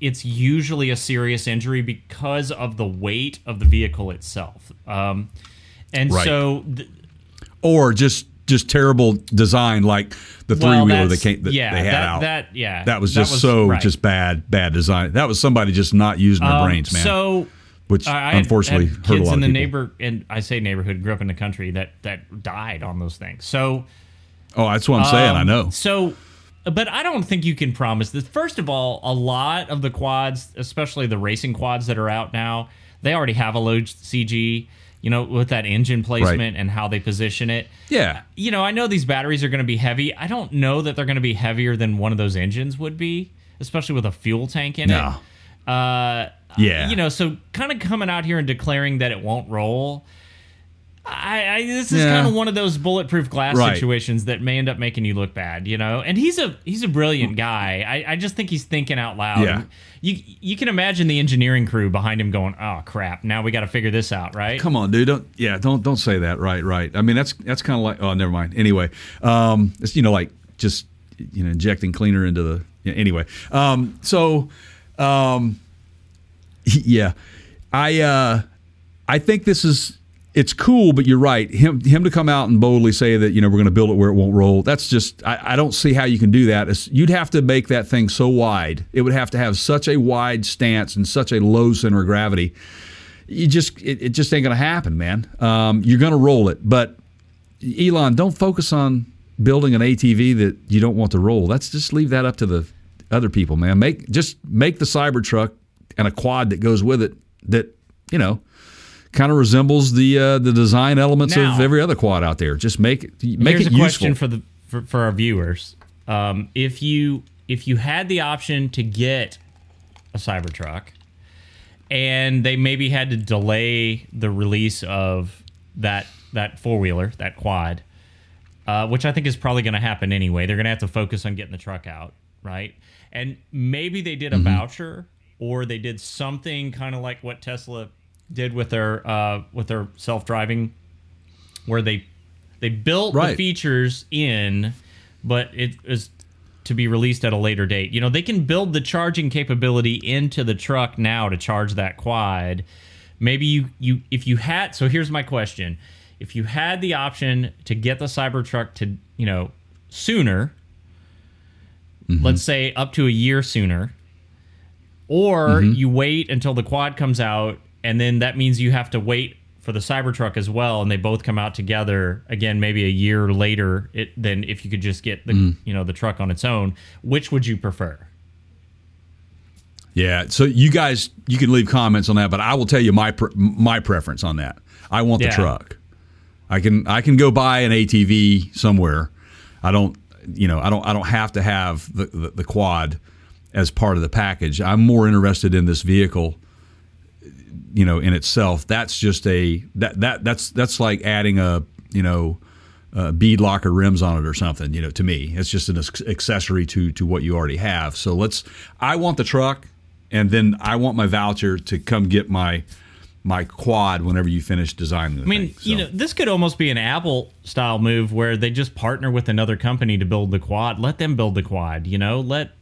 it's usually a serious injury because of the weight of the vehicle itself. Um, and right. so. Th- or just just terrible design like the three wheeler well, that, came, that yeah, they had that, out. That yeah, that was just that was, so right. just bad bad design. That was somebody just not using their um, brains, man. So which I unfortunately had hurt kids in the people. neighbor and I say neighborhood grew up in the country that that died on those things. So oh, that's what I'm um, saying. I um, know. So, but I don't think you can promise this. First of all, a lot of the quads, especially the racing quads that are out now, they already have a low CG. You know, with that engine placement right. and how they position it. Yeah. You know, I know these batteries are going to be heavy. I don't know that they're going to be heavier than one of those engines would be, especially with a fuel tank in no. it. Uh, Yeah. you know, so kind of coming out here and declaring that it won't roll. I, I this is Yeah. kind of one of those bulletproof glass Right. situations that may end up making you look bad, you know. And he's a he's a brilliant guy. I, I just think he's thinking out loud. Yeah. You you can imagine the engineering crew behind him going, "Oh crap! Now we got to figure this out, right?" Come on, dude. Don't yeah, don't don't say that. Right, right. I mean that's that's kind of like oh, never mind. Anyway, um, it's you know like just you know injecting cleaner into the yeah, anyway. Um, so um, yeah, I uh, I think this is it's cool, but you're right. Him him to come out and boldly say that you know we're going to build it where it won't roll. That's just I, I don't see how you can do that. It's, you'd have to make that thing so wide. It would have to have such a wide stance and such a low center of gravity you just it, it just ain't gonna happen, man. Um, you're gonna roll it, but Elon, don't focus on building an ATV that you don't want to roll. Let's just leave that up to the other people, man. Make just make the Cybertruck and a quad that goes with it that you know kind of resembles the uh, the design elements of every other quad out there. Just make it make Here's it a useful. question for the for, for our viewers. Um, if you if you had the option to get a Cybertruck, and they maybe had to delay the release of that that four wheeler, that quad, uh, which I think is probably going to happen anyway. They're going to have to focus on getting the truck out, right? And maybe they did a Mm-hmm. voucher or they did something kind of like what Tesla did with their uh, with their self driving, where they they built the features in, but it is to be released at a later date. You know, they can build the charging capability into the truck now to charge that quad. Maybe you you if you had so here's my question. If you had the option to get the Cybertruck to, you know, sooner, let's say up to a year sooner, or you wait until the quad comes out and then that means you have to wait for the Cybertruck as well and they both come out together again maybe a year later it, than if you could just get the mm. you know the truck on its own which would you prefer Yeah. So you guys, you can leave comments on that, but I will tell you my pre- my preference on that. I want Yeah. the truck. I can I can go buy an ATV somewhere. I don't you know I don't I don't have to have the, the, the quad as part of the package. I'm more interested in this vehicle. You know, in itself, that's just a that that that's that's like adding a you know uh, bead locker rims on it or something. You know, to me, it's just an accessory to to what you already have. So let's. I want the truck, and then I want my voucher to come get my my quad whenever you finish designing. The I mean, thing. So- you know, this could almost be an Apple style move where they just partner with another company to build the quad. Let them build the quad, you know? Let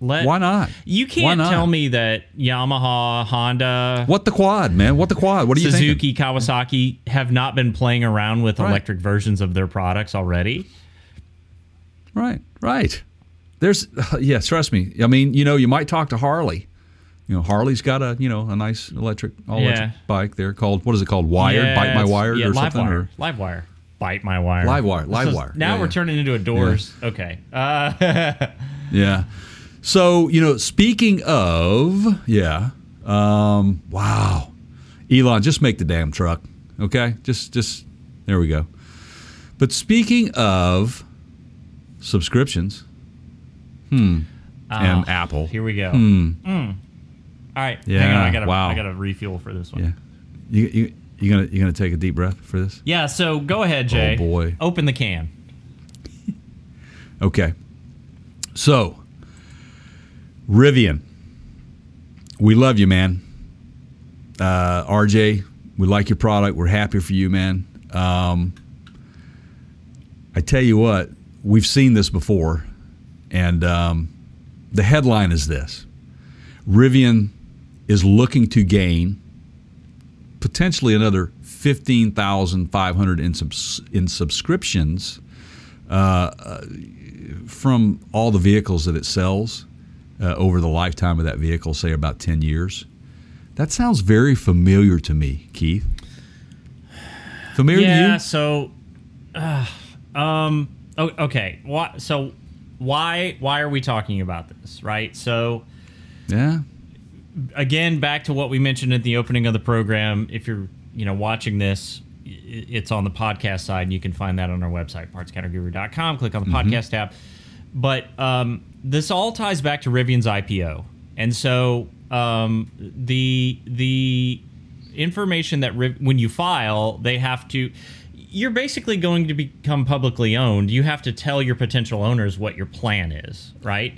let why not? You can't not? tell me that Yamaha, Honda, What the quad, man? What the quad? What are you thinking? Suzuki, Kawasaki have not been playing around with Right. electric versions of their products already. Right, right. There's, yeah, trust me. I mean, you know, you might talk to Harley. You know, Harley's got a, you know, a nice electric, all electric Yeah. bike there called, what is it called? Wired? Yeah, Bite My Wired yeah, or live something? Wire. Or, Live wire. Bite my wire. Live wire, live is- wire. Now we're turning into a doors. Okay. Uh, yeah. So, you know, speaking of, yeah, um, wow. Elon, just make the damn truck, okay? Just, just, there we go. But speaking of subscriptions, hmm, and Ah, Apple. here we go. Mm. All right. Hang Yeah, on. I got to wow. I got to refuel for this one. Yeah. You, you, you gonna you gonna take a deep breath for this? Yeah, so go ahead, Jay. Oh, boy. Open the can. Okay. So, Rivian, we love you, man. Uh, RJ, we like your product. We're happy for you, man. Um, I tell you what, we've seen this before, and um, the headline is this: Rivian is looking to gain potentially another fifteen thousand five hundred in subs- in subscriptions from all the vehicles that it sells uh, over the lifetime of that vehicle, say about 10 years. That sounds very familiar to me, Keith. Familiar yeah, to you? so uh, um okay. Why so why why are we talking about this, right? So Yeah. again back to what we mentioned at the opening of the program if you're you know watching this it's on the podcast side and you can find that on our website partscounterguru.com click on the podcast tab but um, this all ties back to rivian's ipo and so um, the the information that Riv- when you file, they have to. You're basically going to become publicly owned. You have to tell your potential owners what your plan is, right?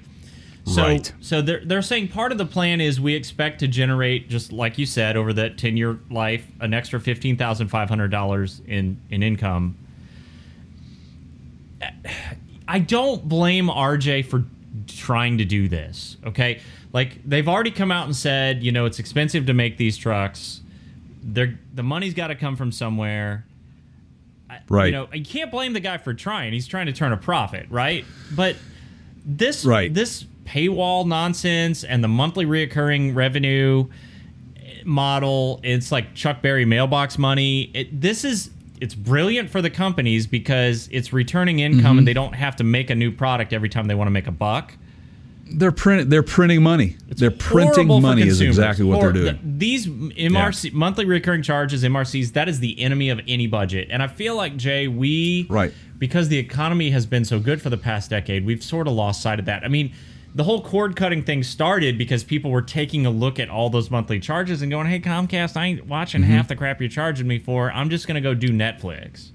So, Right. so they're, they're saying part of the plan is we expect to generate, just like you said, over that 10 year life, an extra $15,500 in, in income. I don't blame RJ for trying to do this, okay? Like, they've already come out and said, you know, it's expensive to make these trucks. They're, the money's got to come from somewhere. Right. You know, you can't blame the guy for trying. He's trying to turn a profit, right? But this Right. this paywall nonsense and the monthly reoccurring revenue eh, model it's like chuck berry mailbox money it, this is it's brilliant for the companies because it's returning income Mm-hmm. and they don't have to make a new product every time they want to make a buck They're print, They're printing money. they're printing money is exactly what they're doing. th- these MRC monthly recurring charges, MRCs, that is the enemy of any budget. And I feel like Jay, we Right. because the economy has been so good for the past decade, we've sort of lost sight of that. I mean, the whole cord cutting thing started because people were taking a look at all those monthly charges and going, "Hey, Comcast, I ain't watching Mm-hmm. half the crap you're charging me for. I'm just going to go do Netflix."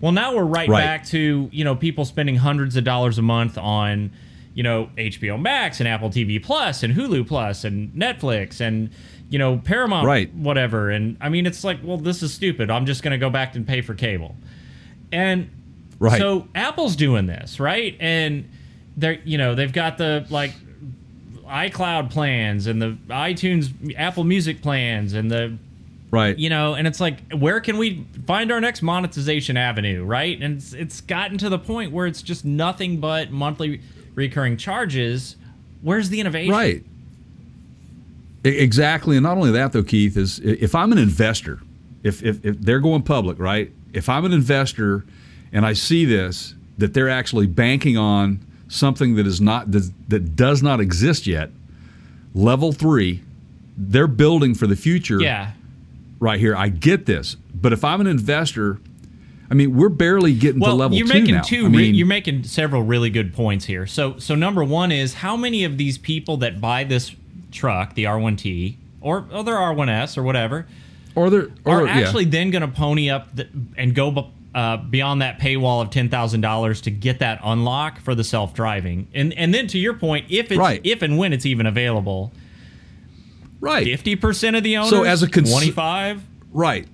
Well, now we're right, Right. back to you know people spending hundreds of dollars a month on you know HBO Max and Apple TV Plus and Hulu Plus and Netflix and you know Paramount Right. whatever. And I mean, it's like, well, this is stupid. I'm just going to go back and pay for cable. And Right. so Apple's doing this, right? And they're you know they've got the like iCloud plans and the iTunes Apple Music plans and the right. you know and it's like where can we find our next monetization avenue right and it's, it's gotten to the point where it's just nothing but monthly recurring charges where's the innovation Right. Exactly. And not only that, though, Keith, is if I'm an investor, if, if, if they're going public, right? If I'm an investor and I see this, that they're actually banking on something that is not that, does not exist yet, level three, they're building for the future yeah right here. I get this. But if I'm an investor, I mean, we're barely getting well to level you're two making now. two I mean, you're making several really good points here so so number one is how many of these people that buy this truck the r1t or other r1s or whatever or they're or, are yeah. actually then going to pony up the, and go uh, beyond that paywall of ten thousand dollars to get that unlock for the self driving, and and then to your point, if it's Right. if and when it's even available, right. fifty percent of the owners, So as a cons- twenty five, Right,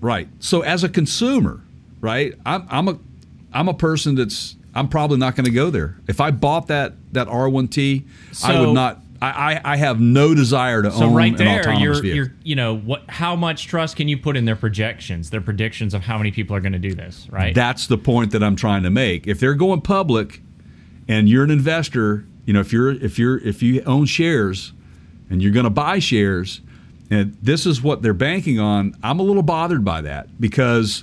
right. So as a consumer, right, I'm, I'm a I'm a person that's I'm probably not going to go there. If I bought that that R1T, I So- would not. I, I I have no desire to so own right an there, autonomous you're you're you know what? How much trust can you put in their projections, their predictions of how many people are going to do this, right? That's the point that I'm trying to make. If they're going public, and you're an investor, you know, if you're if you're if you own shares, and you're going to buy shares, and this is what they're banking on, I'm a little bothered by that because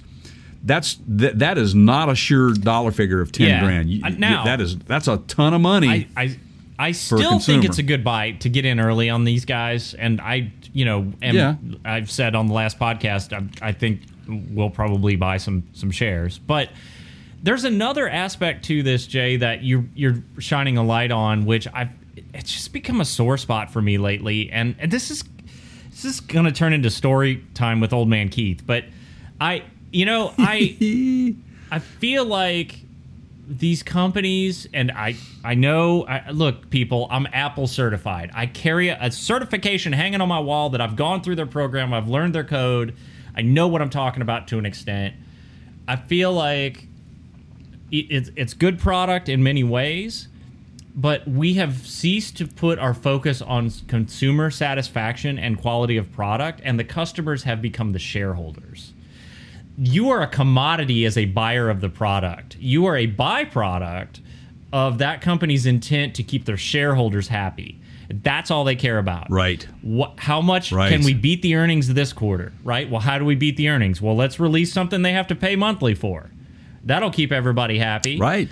that's that that is not a sure dollar figure of ten Yeah. grand. You- Uh, you- now- that is that's a ton of money. I, I I still think it's a good buy to get in early on these guys, and I, you know, am, Yeah. I've said on the last podcast, I, I think we'll probably buy some some shares, but there's another aspect to this, Jay, that you you're shining a light on, which I've it's just become a sore spot for me lately, and, and this is this is gonna turn into story time with old man Keith, but I, you know, I. I feel like these companies and I I know I, look people I'm Apple certified. I carry a, a certification hanging on my wall that I've gone through their program, I've learned their code. I know what I'm talking about to an extent. I feel like it, it's it's good product in many ways, but we have ceased to put our focus on consumer satisfaction and quality of product and the customers have become the shareholders you are a commodity as a buyer of the product. You are a byproduct of that company's intent to keep their shareholders happy. That's all they care about. right. What, how much Right. can we beat the earnings this quarter? Right. Well, how do we beat the earnings? Well, let's release something they have to pay monthly for. That'll keep everybody happy. Right.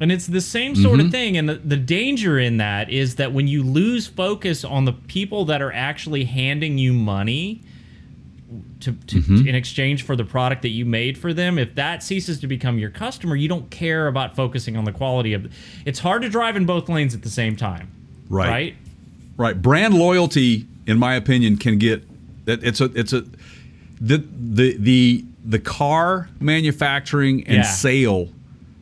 And it's the same sort Mm-hmm. of thing. And the, the danger in that is that when you lose focus on the people that are actually handing you money to, to, Mm-hmm. in exchange for the product that you made for them, if that ceases to become your customer, you don't care about focusing on the quality of It's hard to drive in both lanes at the same time. Right. Right. Right. Brand loyalty, in my opinion, can get that it's a it's a the the the the car manufacturing and Yeah. sale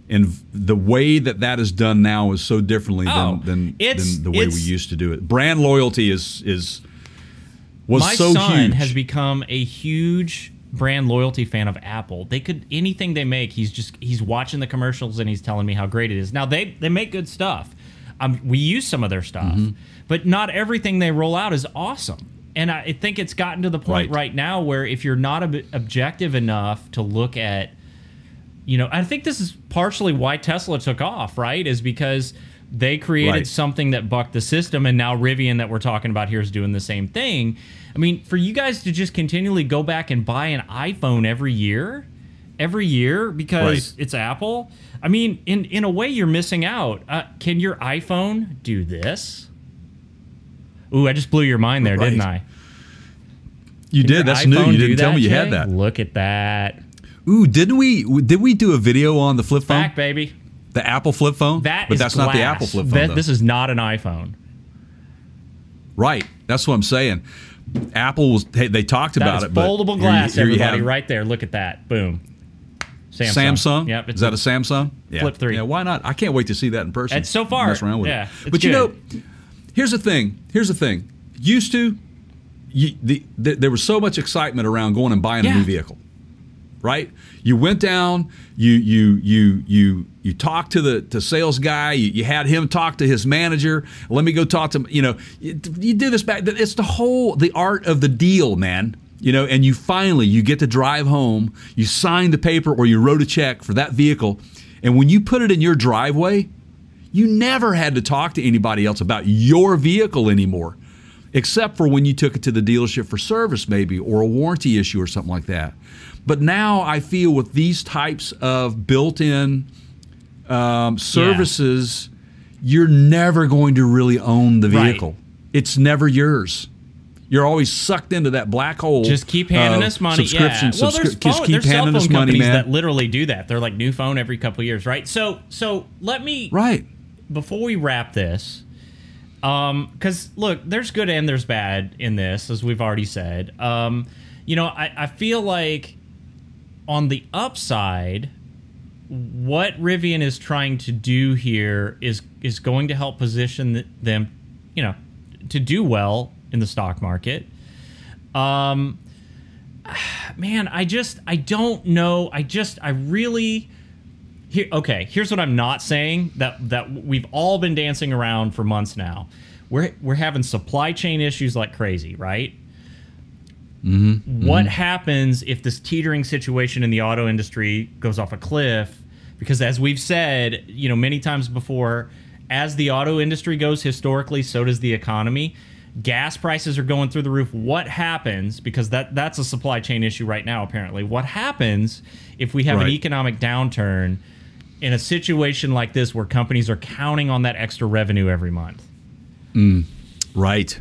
and the way that that is done now is so differently Oh, than than, than the way we used to do it. Brand loyalty is is was My so son huge. has become a huge brand loyalty fan of Apple. They could anything they make, he's just he's watching the commercials and he's telling me how great it is. Now they they make good stuff. Um, we use some of their stuff, Mm-hmm. but not everything they roll out is awesome. And I think it's gotten to the point Right. right, now where if you're not ob- objective enough to look at you know, I think this is partially why Tesla took off, right? Is because they created Right. something that bucked the system, and now Rivian, that we're talking about here, is doing the same thing. I mean, for you guys to just continually go back and buy an iPhone every year, every year because Right. it's Apple. I mean, in in a way, you're missing out. Uh, can your iPhone do this? Ooh, I just blew your mind there, didn't I? you Can did. That's new. You didn't tell that, me you Jay? had that. Look at that. Ooh, didn't we? Did we do a video on the flip phone? Fact, baby. The Apple flip phone? That but that's not the. Apple flip phone. That- this is not an iPhone. right. That's what I'm saying. Apple was. Hey, they talked That about it. foldable here you- glass, here you everybody. have right there. Look at that. Boom. Samsung. Samsung. Yep. Is that a Samsung? Yeah. Flip three. Yeah. Why not? I can't wait to see that in person. It's so far, Mess around with yeah, it. But you know, here's the thing. Here's the thing. Used to, you, the, the, there was so much excitement around going and buying a new vehicle. Right? You went down. You you you you you talked to the to sales guy. You, you had him talk to his manager. Let me go talk to. You know, you, you do this back. It's the whole the art of the deal, man. You know, and you finally you get to drive home. You signed the paper or you wrote a check for that vehicle, and when you put it in your driveway, you never had to talk to anybody else about your vehicle anymore, except for when you took it to the dealership for service, maybe, or a warranty issue or something like that. But now I feel with these types of built in um, services, you're never going to really own the vehicle. Right. It's never yours. You're always sucked into that black hole. Just keep handing us money. Subscription, yeah. Well, there's, subscri- just keep there's cell phone money, companies man. that literally do that. They're like new phone every couple of years, right? So, so let me right. before we wrap this, um, because look, there's good and there's bad in this, as we've already said. Um, you know, I, I feel like on the upside, what Rivian is trying to do here is is going to help position them, you know, to do well in the stock market. Um, man, I just I don't know. I just I really here okay here's what i'm not saying that that we've all been dancing around for months now. We're we're having supply chain issues like crazy right? Mm-hmm. what happens if this teetering situation in the auto industry goes off a cliff? Because as we've said you know many times before as the auto industry goes historically so does the economy. Gas prices are going through the roof. What happens because that that's a supply chain issue right now apparently. What happens if we have an economic downturn in a situation like this where companies are counting on that extra revenue every month Right,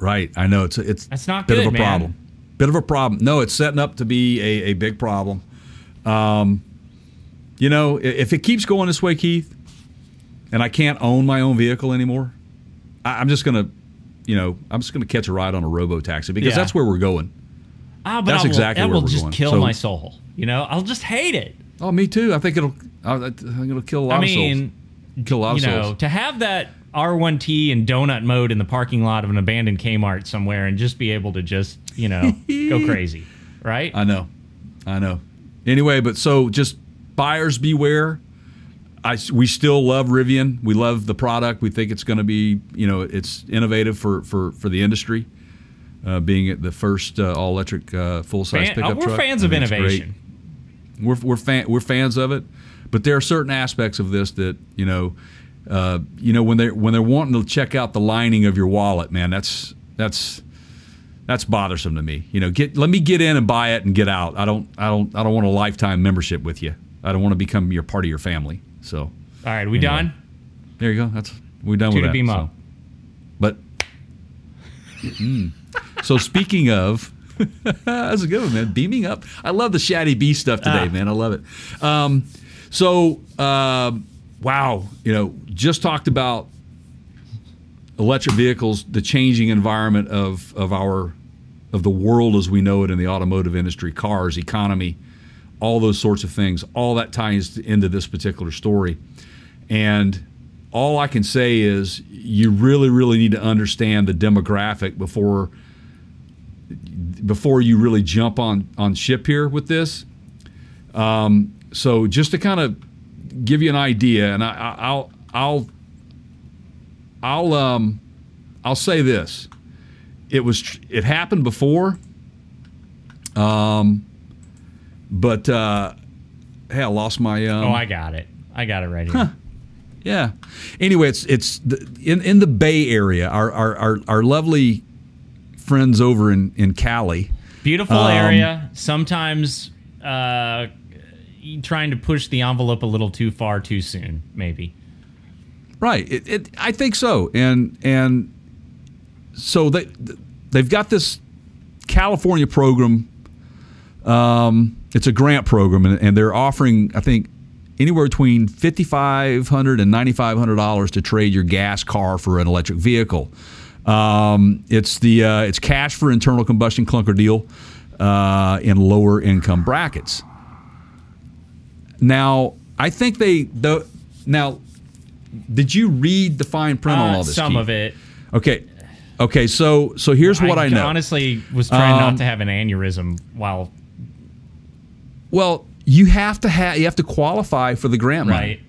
right. I know it's it's That's not bit good, of a man. problem. Bit of a problem. No, it's setting up to be a, a big problem. Um, you know, if it keeps going this way, Keith, and I can't own my own vehicle anymore, I, I'm just gonna, you know, I'm just gonna catch a ride on a robo taxi because Yeah. that's where we're going. Ah, but That's I will, exactly that where will we're just going. kill So- my soul you know i'll just hate it Oh, me too. I think it'll. I think it'll kill a lot I of mean, souls. Kill a lot you of know, souls. to have that R1T in donut mode in the parking lot of an abandoned Kmart somewhere and just be able to just, you know, go crazy, right? I know, I know. Anyway, but so just buyers beware. I we still love Rivian. We love the product. We think it's going to be you know it's innovative for for for the industry. Uh, being the first uh, all electric uh, full size pickup we're truck. fans I of innovation. We're we're fan, we're fans of it, but there are certain aspects of this that you know, uh, you know when they when they're wanting to check out the lining of your wallet, man, that's that's that's bothersome to me. You know, get let me get in and buy it and get out. I don't I don't I don't want a lifetime membership with you. I don't want to become your part of your family. So All right, we Anyway. done? there you go. That's we're done Two with to that. beam so. up. But Mm. so speaking of, that's a good one, man. Beaming up. I love the Shaddy B stuff today, Ah. man. I love it. Um, so um, wow, you know, just talked about electric vehicles, the changing environment of of our of the world as we know it in the automotive industry, cars, economy, all those sorts of things. All that ties into this particular story, and all I can say is you really, really need to understand the demographic before before you really jump on on ship here with this. Um, so just to kind of give you an idea, and I, I'll I'll I'll um I'll say this: it was it happened before. Um, but uh, hey, I lost my. Um, oh, I got it. I got it right here. Huh. Yeah. Anyway, it's it's the, in in the Bay Area. Our our our, our lovely friends over in in Cali. Beautiful um, area. Sometimes uh, trying to push the envelope a little too far too soon, maybe. Right. It, it, I think so. And and so they they've got this California program. Um, it's a grant program, and, and they're offering, I think, anywhere between $5,500 and $9,500 to trade your gas car for an electric vehicle. Um, it's the uh, it's cash for internal combustion clunker deal uh, in lower income brackets. Now, I think they the now. Did you read the fine print uh, on all this? Some Keith? of it. Okay. Okay. So so here's what I, I know. Honestly, was trying um, not to have an aneurysm while. Well, you have to have you have to qualify for the grant money, right.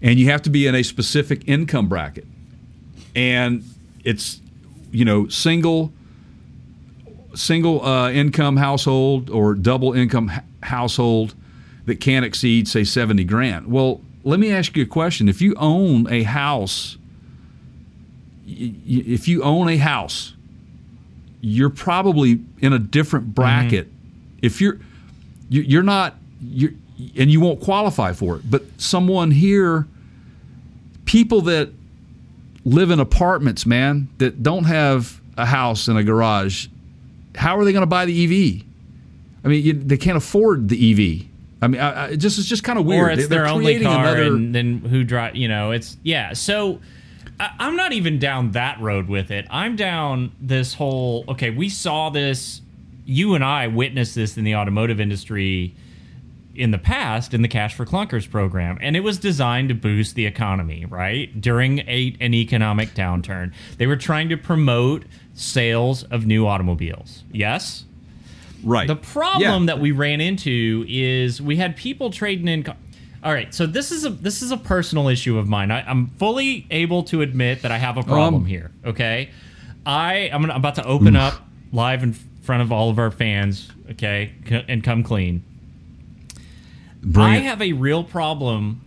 and you have to be in a specific income bracket, and it's you know single single uh, income household or double income household that can't exceed say 70 grand well let me ask you a question if you own a house if you own a house you're probably in a different bracket mm-hmm. if you're you're not you're and you won't qualify for it. But someone here, people that live in apartments, man, that don't have a house and a garage, how are they going to buy the EV? I mean, you, they can't afford the EV. I mean, I, I, just it's just kind of weird. Or it's They're their only car, another... and then who drive? You know, it's yeah. So I, I'm not even down that road with it. I'm down this whole. Okay, we saw this. You and I witnessed this in the automotive industry in the past in the Cash for Clunkers program, and it was designed to boost the economy, right? During a, an economic downturn. They were trying to promote sales of new automobiles. Yes? Right. The problem yeah. that we ran into is we had people trading in. All right, so this is a this is a personal issue of mine. I, am fully able to admit that I have a problem um, here. Okay, I I'm, gonna, I'm about to open oof. up live in front of all of our fans. Okay, and come clean. Bring I it. have a real problem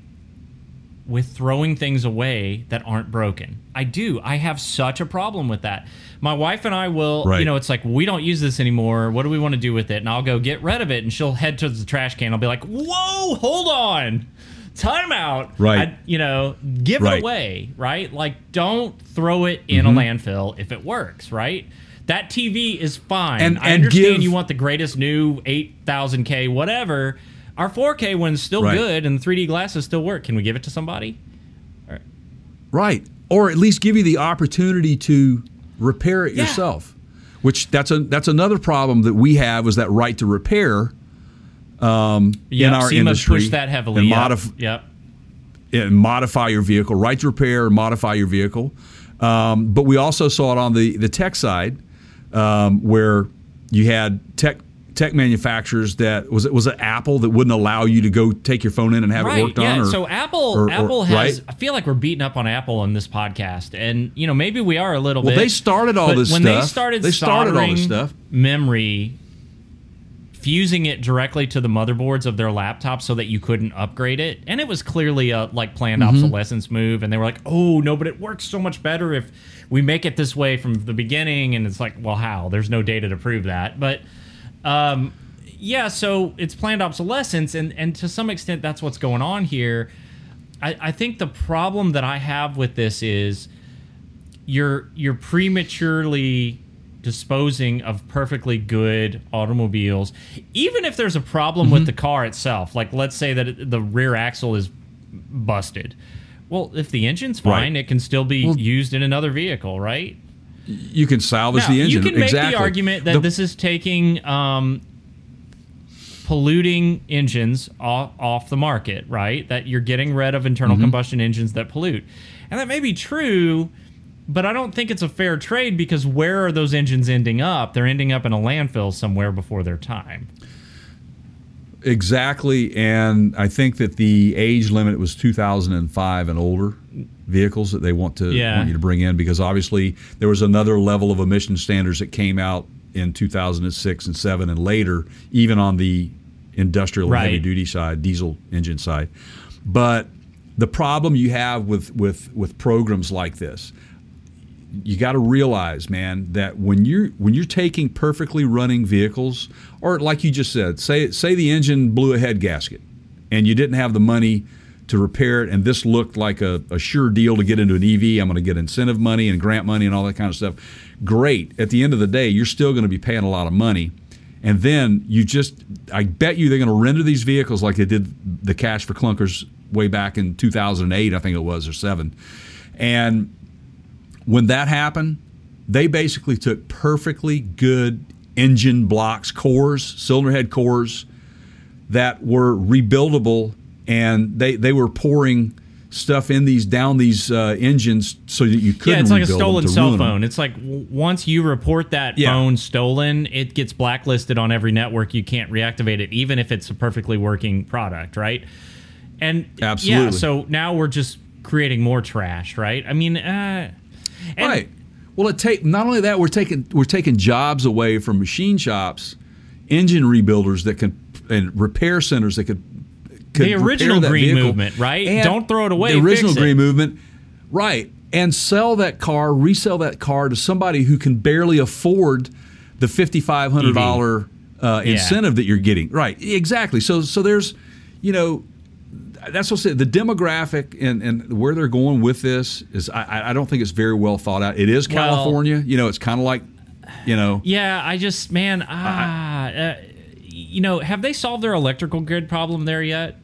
with throwing things away that aren't broken. I do. I have such a problem with that. My wife and I will, right. you know, it's like, we don't use this anymore. What do we want to do with it? And I'll go get rid of it. And she'll head to the trash can. I'll be like, whoa, hold on. Time out. Right. I, you know, give right. it away, right? Like, don't throw it in mm-hmm. a landfill if it works, right? That TV is fine. And, I understand give, you want the greatest new 8000K, whatever our 4K one's still right. good and the 3D glasses still work. Can we give it to somebody? Right. right. Or at least give you the opportunity to repair it yeah. yourself. Which that's a that's another problem that we have is that right to repair um, yep, in our SEMA industry. Push that heavily. And. Modif- yep. and modify your vehicle. Right to repair, modify your vehicle. Um, but we also saw it on the the tech side um, where you had tech tech manufacturers that was it was it Apple that wouldn't allow you to go take your phone in and have right, it worked yeah. on? Or, so Apple or, Apple or, has right? I feel like we're beating up on Apple on this podcast, and you know maybe we are a little well, bit. they started all this when stuff. they started they started all this stuff. Memory fusing it directly to the motherboards of their laptops so that you couldn't upgrade it and it was clearly a like planned mm-hmm. obsolescence move and they were like oh no but it works so much better if we make it this way from the beginning and it's like well how there's no data to prove that but um, yeah, so it's planned obsolescence, and and to some extent that's what's going on here. I, I think the problem that I have with this is you're you're prematurely disposing of perfectly good automobiles, even if there's a problem mm-hmm. with the car itself. Like let's say that the rear axle is busted Well, if the engine's fine, Right. it can still be used in another vehicle, right? You can salvage Now, the engine. You can make exactly. the argument that The- this is taking um, polluting engines off, off the market, right? That you're getting rid of internal Mm-hmm. combustion engines that pollute. And that may be true, but I don't think it's a fair trade because where are those engines ending up? They're ending up in a landfill somewhere before their time. Exactly, and I think that the age limit was 2005 and older vehicles that they want to Yeah. want you to bring in because obviously there was another level of emission standards that came out in 2006 and 7 and later, even on the industrial and heavy duty side, diesel engine side. But the problem you have with with with programs like this, you got to realize, man, that when you're when you're taking perfectly running vehicles, or like you just said, say say the engine blew a head gasket, and you didn't have the money to repair it, and this looked like a, a sure deal to get into an EV. I'm going to get incentive money and grant money and all that kind of stuff. Great. At the end of the day, you're still going to be paying a lot of money. And then you just, I bet you they're going to render these vehicles like they did the Cash for Clunkers way back in 2008, I think it was, or seven. And when that happened, they basically took perfectly good engine blocks, cores, cylinder head cores that were rebuildable, and they, they were pouring stuff in these down these uh, engines so that you couldn't yeah, it's like a stolen cell ruin them. phone. It's like w- once you report that Yeah. phone stolen, it gets blacklisted on every network. You can't reactivate it, even if it's a perfectly working product, right? And yeah, Absolutely. so now we're just creating more trash, right? I mean, uh, and- right. Well, it take not only that we're taking we're taking jobs away from machine shops, engine rebuilders that can and repair centers that could. The original green vehicle. movement, right? And Don't throw it away, The original fix it. green movement, right? And sell that car, resell that car to somebody who can barely afford the fifty five hundred dollar uh, Yeah. incentive that you're getting. Right? Exactly. So so there's, you know, that's what I said. The demographic and, and where they're going with this is, I, I don't think it's very well thought out. It is Well- California. you know, it's kind of like, you know, Yeah, I just man, ah, uh, you know, have they solved their electrical grid problem there yet?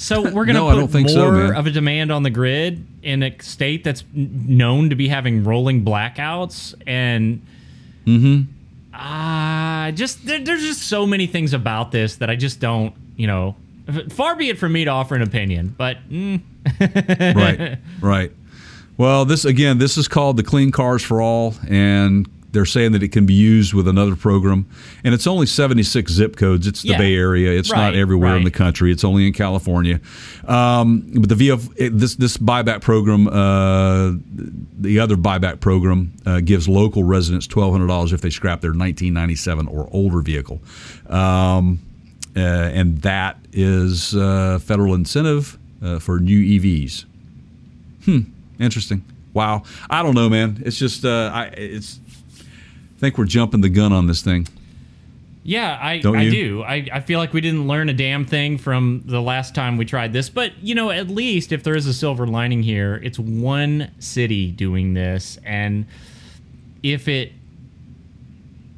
So we're going to No, I put don't think more so, of a demand on the grid in a state that's known to be having rolling blackouts and. Ah, just there, there's just so many things about this that I just don't, you know. Far be it from me to offer an opinion, but mm, right, right. Well, this again, this is called the Clean Cars for All, and they're saying that it can be used with another program, and it's only 76 zip codes. It's the Yeah. Bay Area. It's Right, not everywhere in the country. It's only in California. Um, but the VF this this buyback program, uh, the other buyback program, uh, gives local residents $1,200 if they scrap their 1997 or older vehicle. Um, uh, and that is uh, federal incentive uh, for new EVs. Hmm. Interesting. Wow. I don't know, man. It's just uh, I it's. I think we're jumping the gun on this thing. Yeah, I, I do. I, I feel like we didn't learn a damn thing from the last time we tried this. But, you know, at least if there is a silver lining here, it's one city doing this. And if it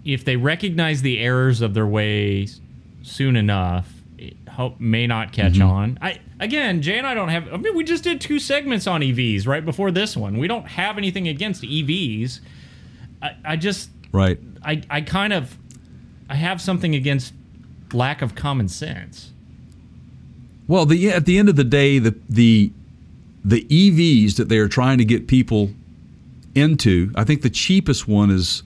if they recognize the errors of their ways soon enough, it hope may not catch Mm-hmm. on. I again, Jay and I don't have I mean we just did two segments on EVs right before this one. We don't have anything against EVs. I, I just Right. I, I kind of I have something against lack of common sense. Well, the at the end of the day, the the the EVs that they are trying to get people into, I think the cheapest one is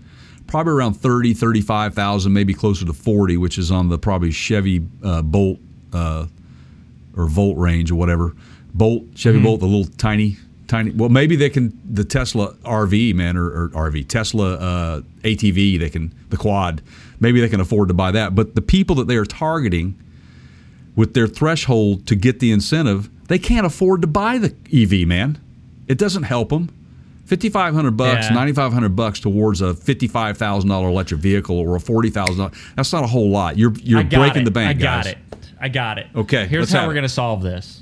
probably around 30, 35,000, maybe closer to 40, which is on the probably Chevy uh, Bolt uh, or Volt range or whatever. Bolt, Chevy Bolt, the little tiny, tiny. Well, maybe they can the Tesla RV man or, or RV Tesla uh, ATV. They can the quad. Maybe they can afford to buy that. But the people that they are targeting with their threshold to get the incentive, they can't afford to buy the EV. Man, it doesn't help them. Fifty five hundred bucks, Yeah. ninety five hundred bucks towards a fifty five thousand dollar electric vehicle or a forty thousand. That's not a whole lot. You're you're breaking it. the bank, I got guys. it. I got it. Okay, Here's how we're it. going to solve this.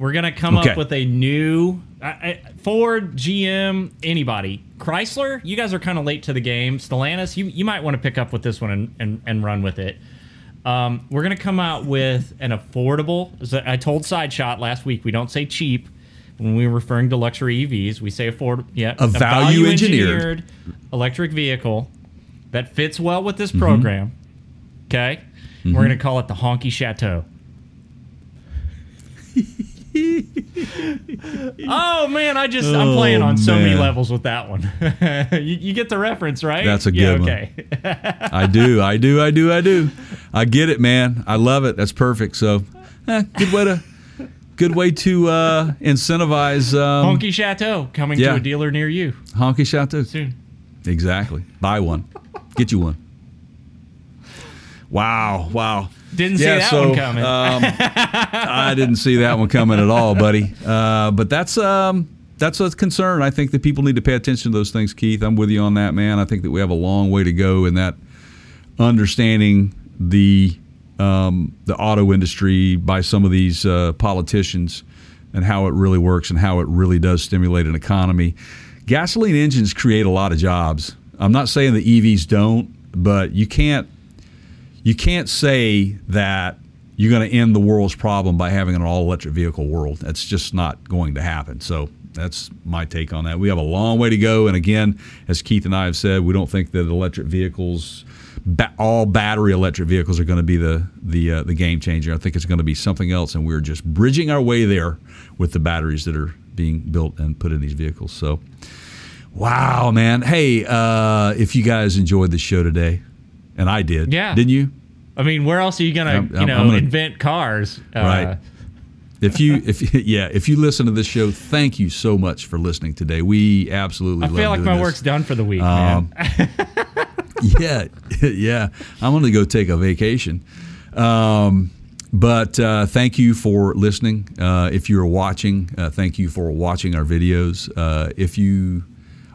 We're going to come Okay. up with a new I, I, Ford, GM, anybody. Chrysler, you guys are kind of late to the game. Stellantis, you, you might want to pick up with this one and, and, and run with it. Um, we're gonna come out with an affordable. I told Side Shot last week. We don't say cheap when we're referring to luxury EVs. We say affordable. Yeah, A value engineered. electric vehicle that fits well with Mm-hmm. this program. Okay, we're gonna call it the Honky Chateau. oh man, I just I'm playing Oh, on so many levels with that one. you, you get the reference, right? That's a yeah, good one. okay. I do, I do, I do, I do. I get it, man. I love it. That's perfect. So, eh, good way to, good way to uh, incentivize um, Honky Chateau coming Yeah. to a dealer near you honky chateau. soon. Exactly. Buy one. Get you one. Wow. Wow. Didn't see that one coming. um, I didn't see that one coming at all, buddy. Uh, but that's um, that's a concern. I think that people need to pay attention to those things, Keith. I'm with you on that, man. I think that we have a long way to go in that understanding the um, the auto industry by some of these uh, politicians and how it really works and how it really does stimulate an economy. Gasoline engines create a lot of jobs. I'm not saying the EVs don't, but you can't you can't say that you're going to end the world's problem by having an all electric vehicle world. That's just not going to happen. So that's my take on that. We have a long way to go. And again, as Keith and I have said, we don't think that electric vehicles, ba- all battery electric vehicles, are going to be the the uh, the game changer. I think it's going to be something else, and we're just bridging our way there with the batteries that are being built and put in these vehicles. So. Wow, man. Hey, uh, if you guys enjoyed the show today, and I did, Yeah. didn't you? I mean, where else are you gonna, I'm- you know, gonna- invent cars? Uh, Right. If you, if yeah, if you listen to this show, thank you so much for listening today. We absolutely. I love feel like my this. work's done for the week, Um, man. yeah, yeah. I'm going to go take a vacation. Um, but uh, thank you for listening. Uh, if you're watching, uh, thank you for watching our videos. Uh, if you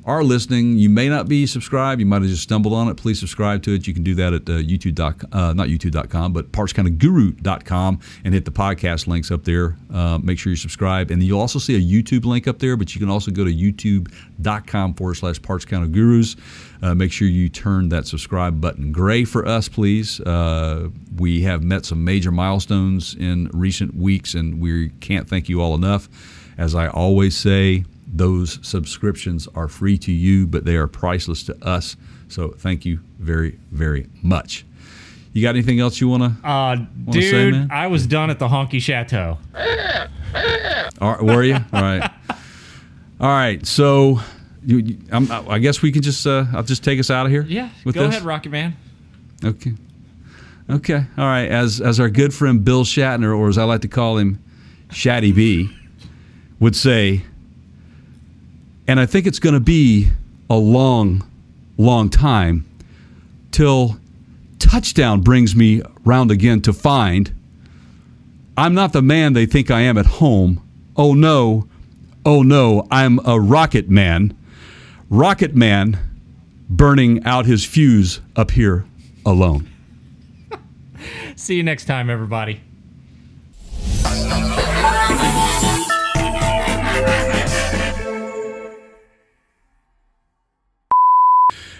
are listening, you may not be subscribed. You might have just stumbled on it. Please subscribe to it. You can do that at uh, YouTube. Uh, not YouTube.com, but PartsKindofGuru.com and hit the podcast links up there. Uh, make sure you subscribe. And you'll also see a YouTube link up there, but you can also go to YouTube.com forward slash Parts Kind of Gurus. Uh, make sure you turn that subscribe button gray for us, please. Uh, we have met some major milestones in recent weeks, and we can't thank you all enough. As I always say, those subscriptions are free to you, but they are priceless to us. So thank you very, very much. You got anything else you want to? Uh, say, dude, man? I was done at the Honky Chateau. All right, were you? All right. All right. So, you, you, I'm, I guess we can just. Uh, I'll just take us out of here. Yeah, With go this? ahead, Rocket Man. Okay. Okay. All right. As as our good friend Bill Shatner, or as I like to call him, Shatty B, would say, and I think it's going to be a long, long time till touchdown brings me round again to find I'm not the man they think I am at home. Oh no, oh no, I'm a rocket man. Rocket man burning out his fuse up here alone. See you next time, everybody.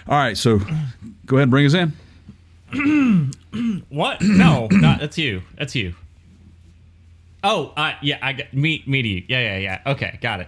All right, so go ahead and bring us in. What? No, not that's you. That's you. Oh, uh, yeah, I got me. Me to you. Yeah, yeah, yeah. Okay, got it.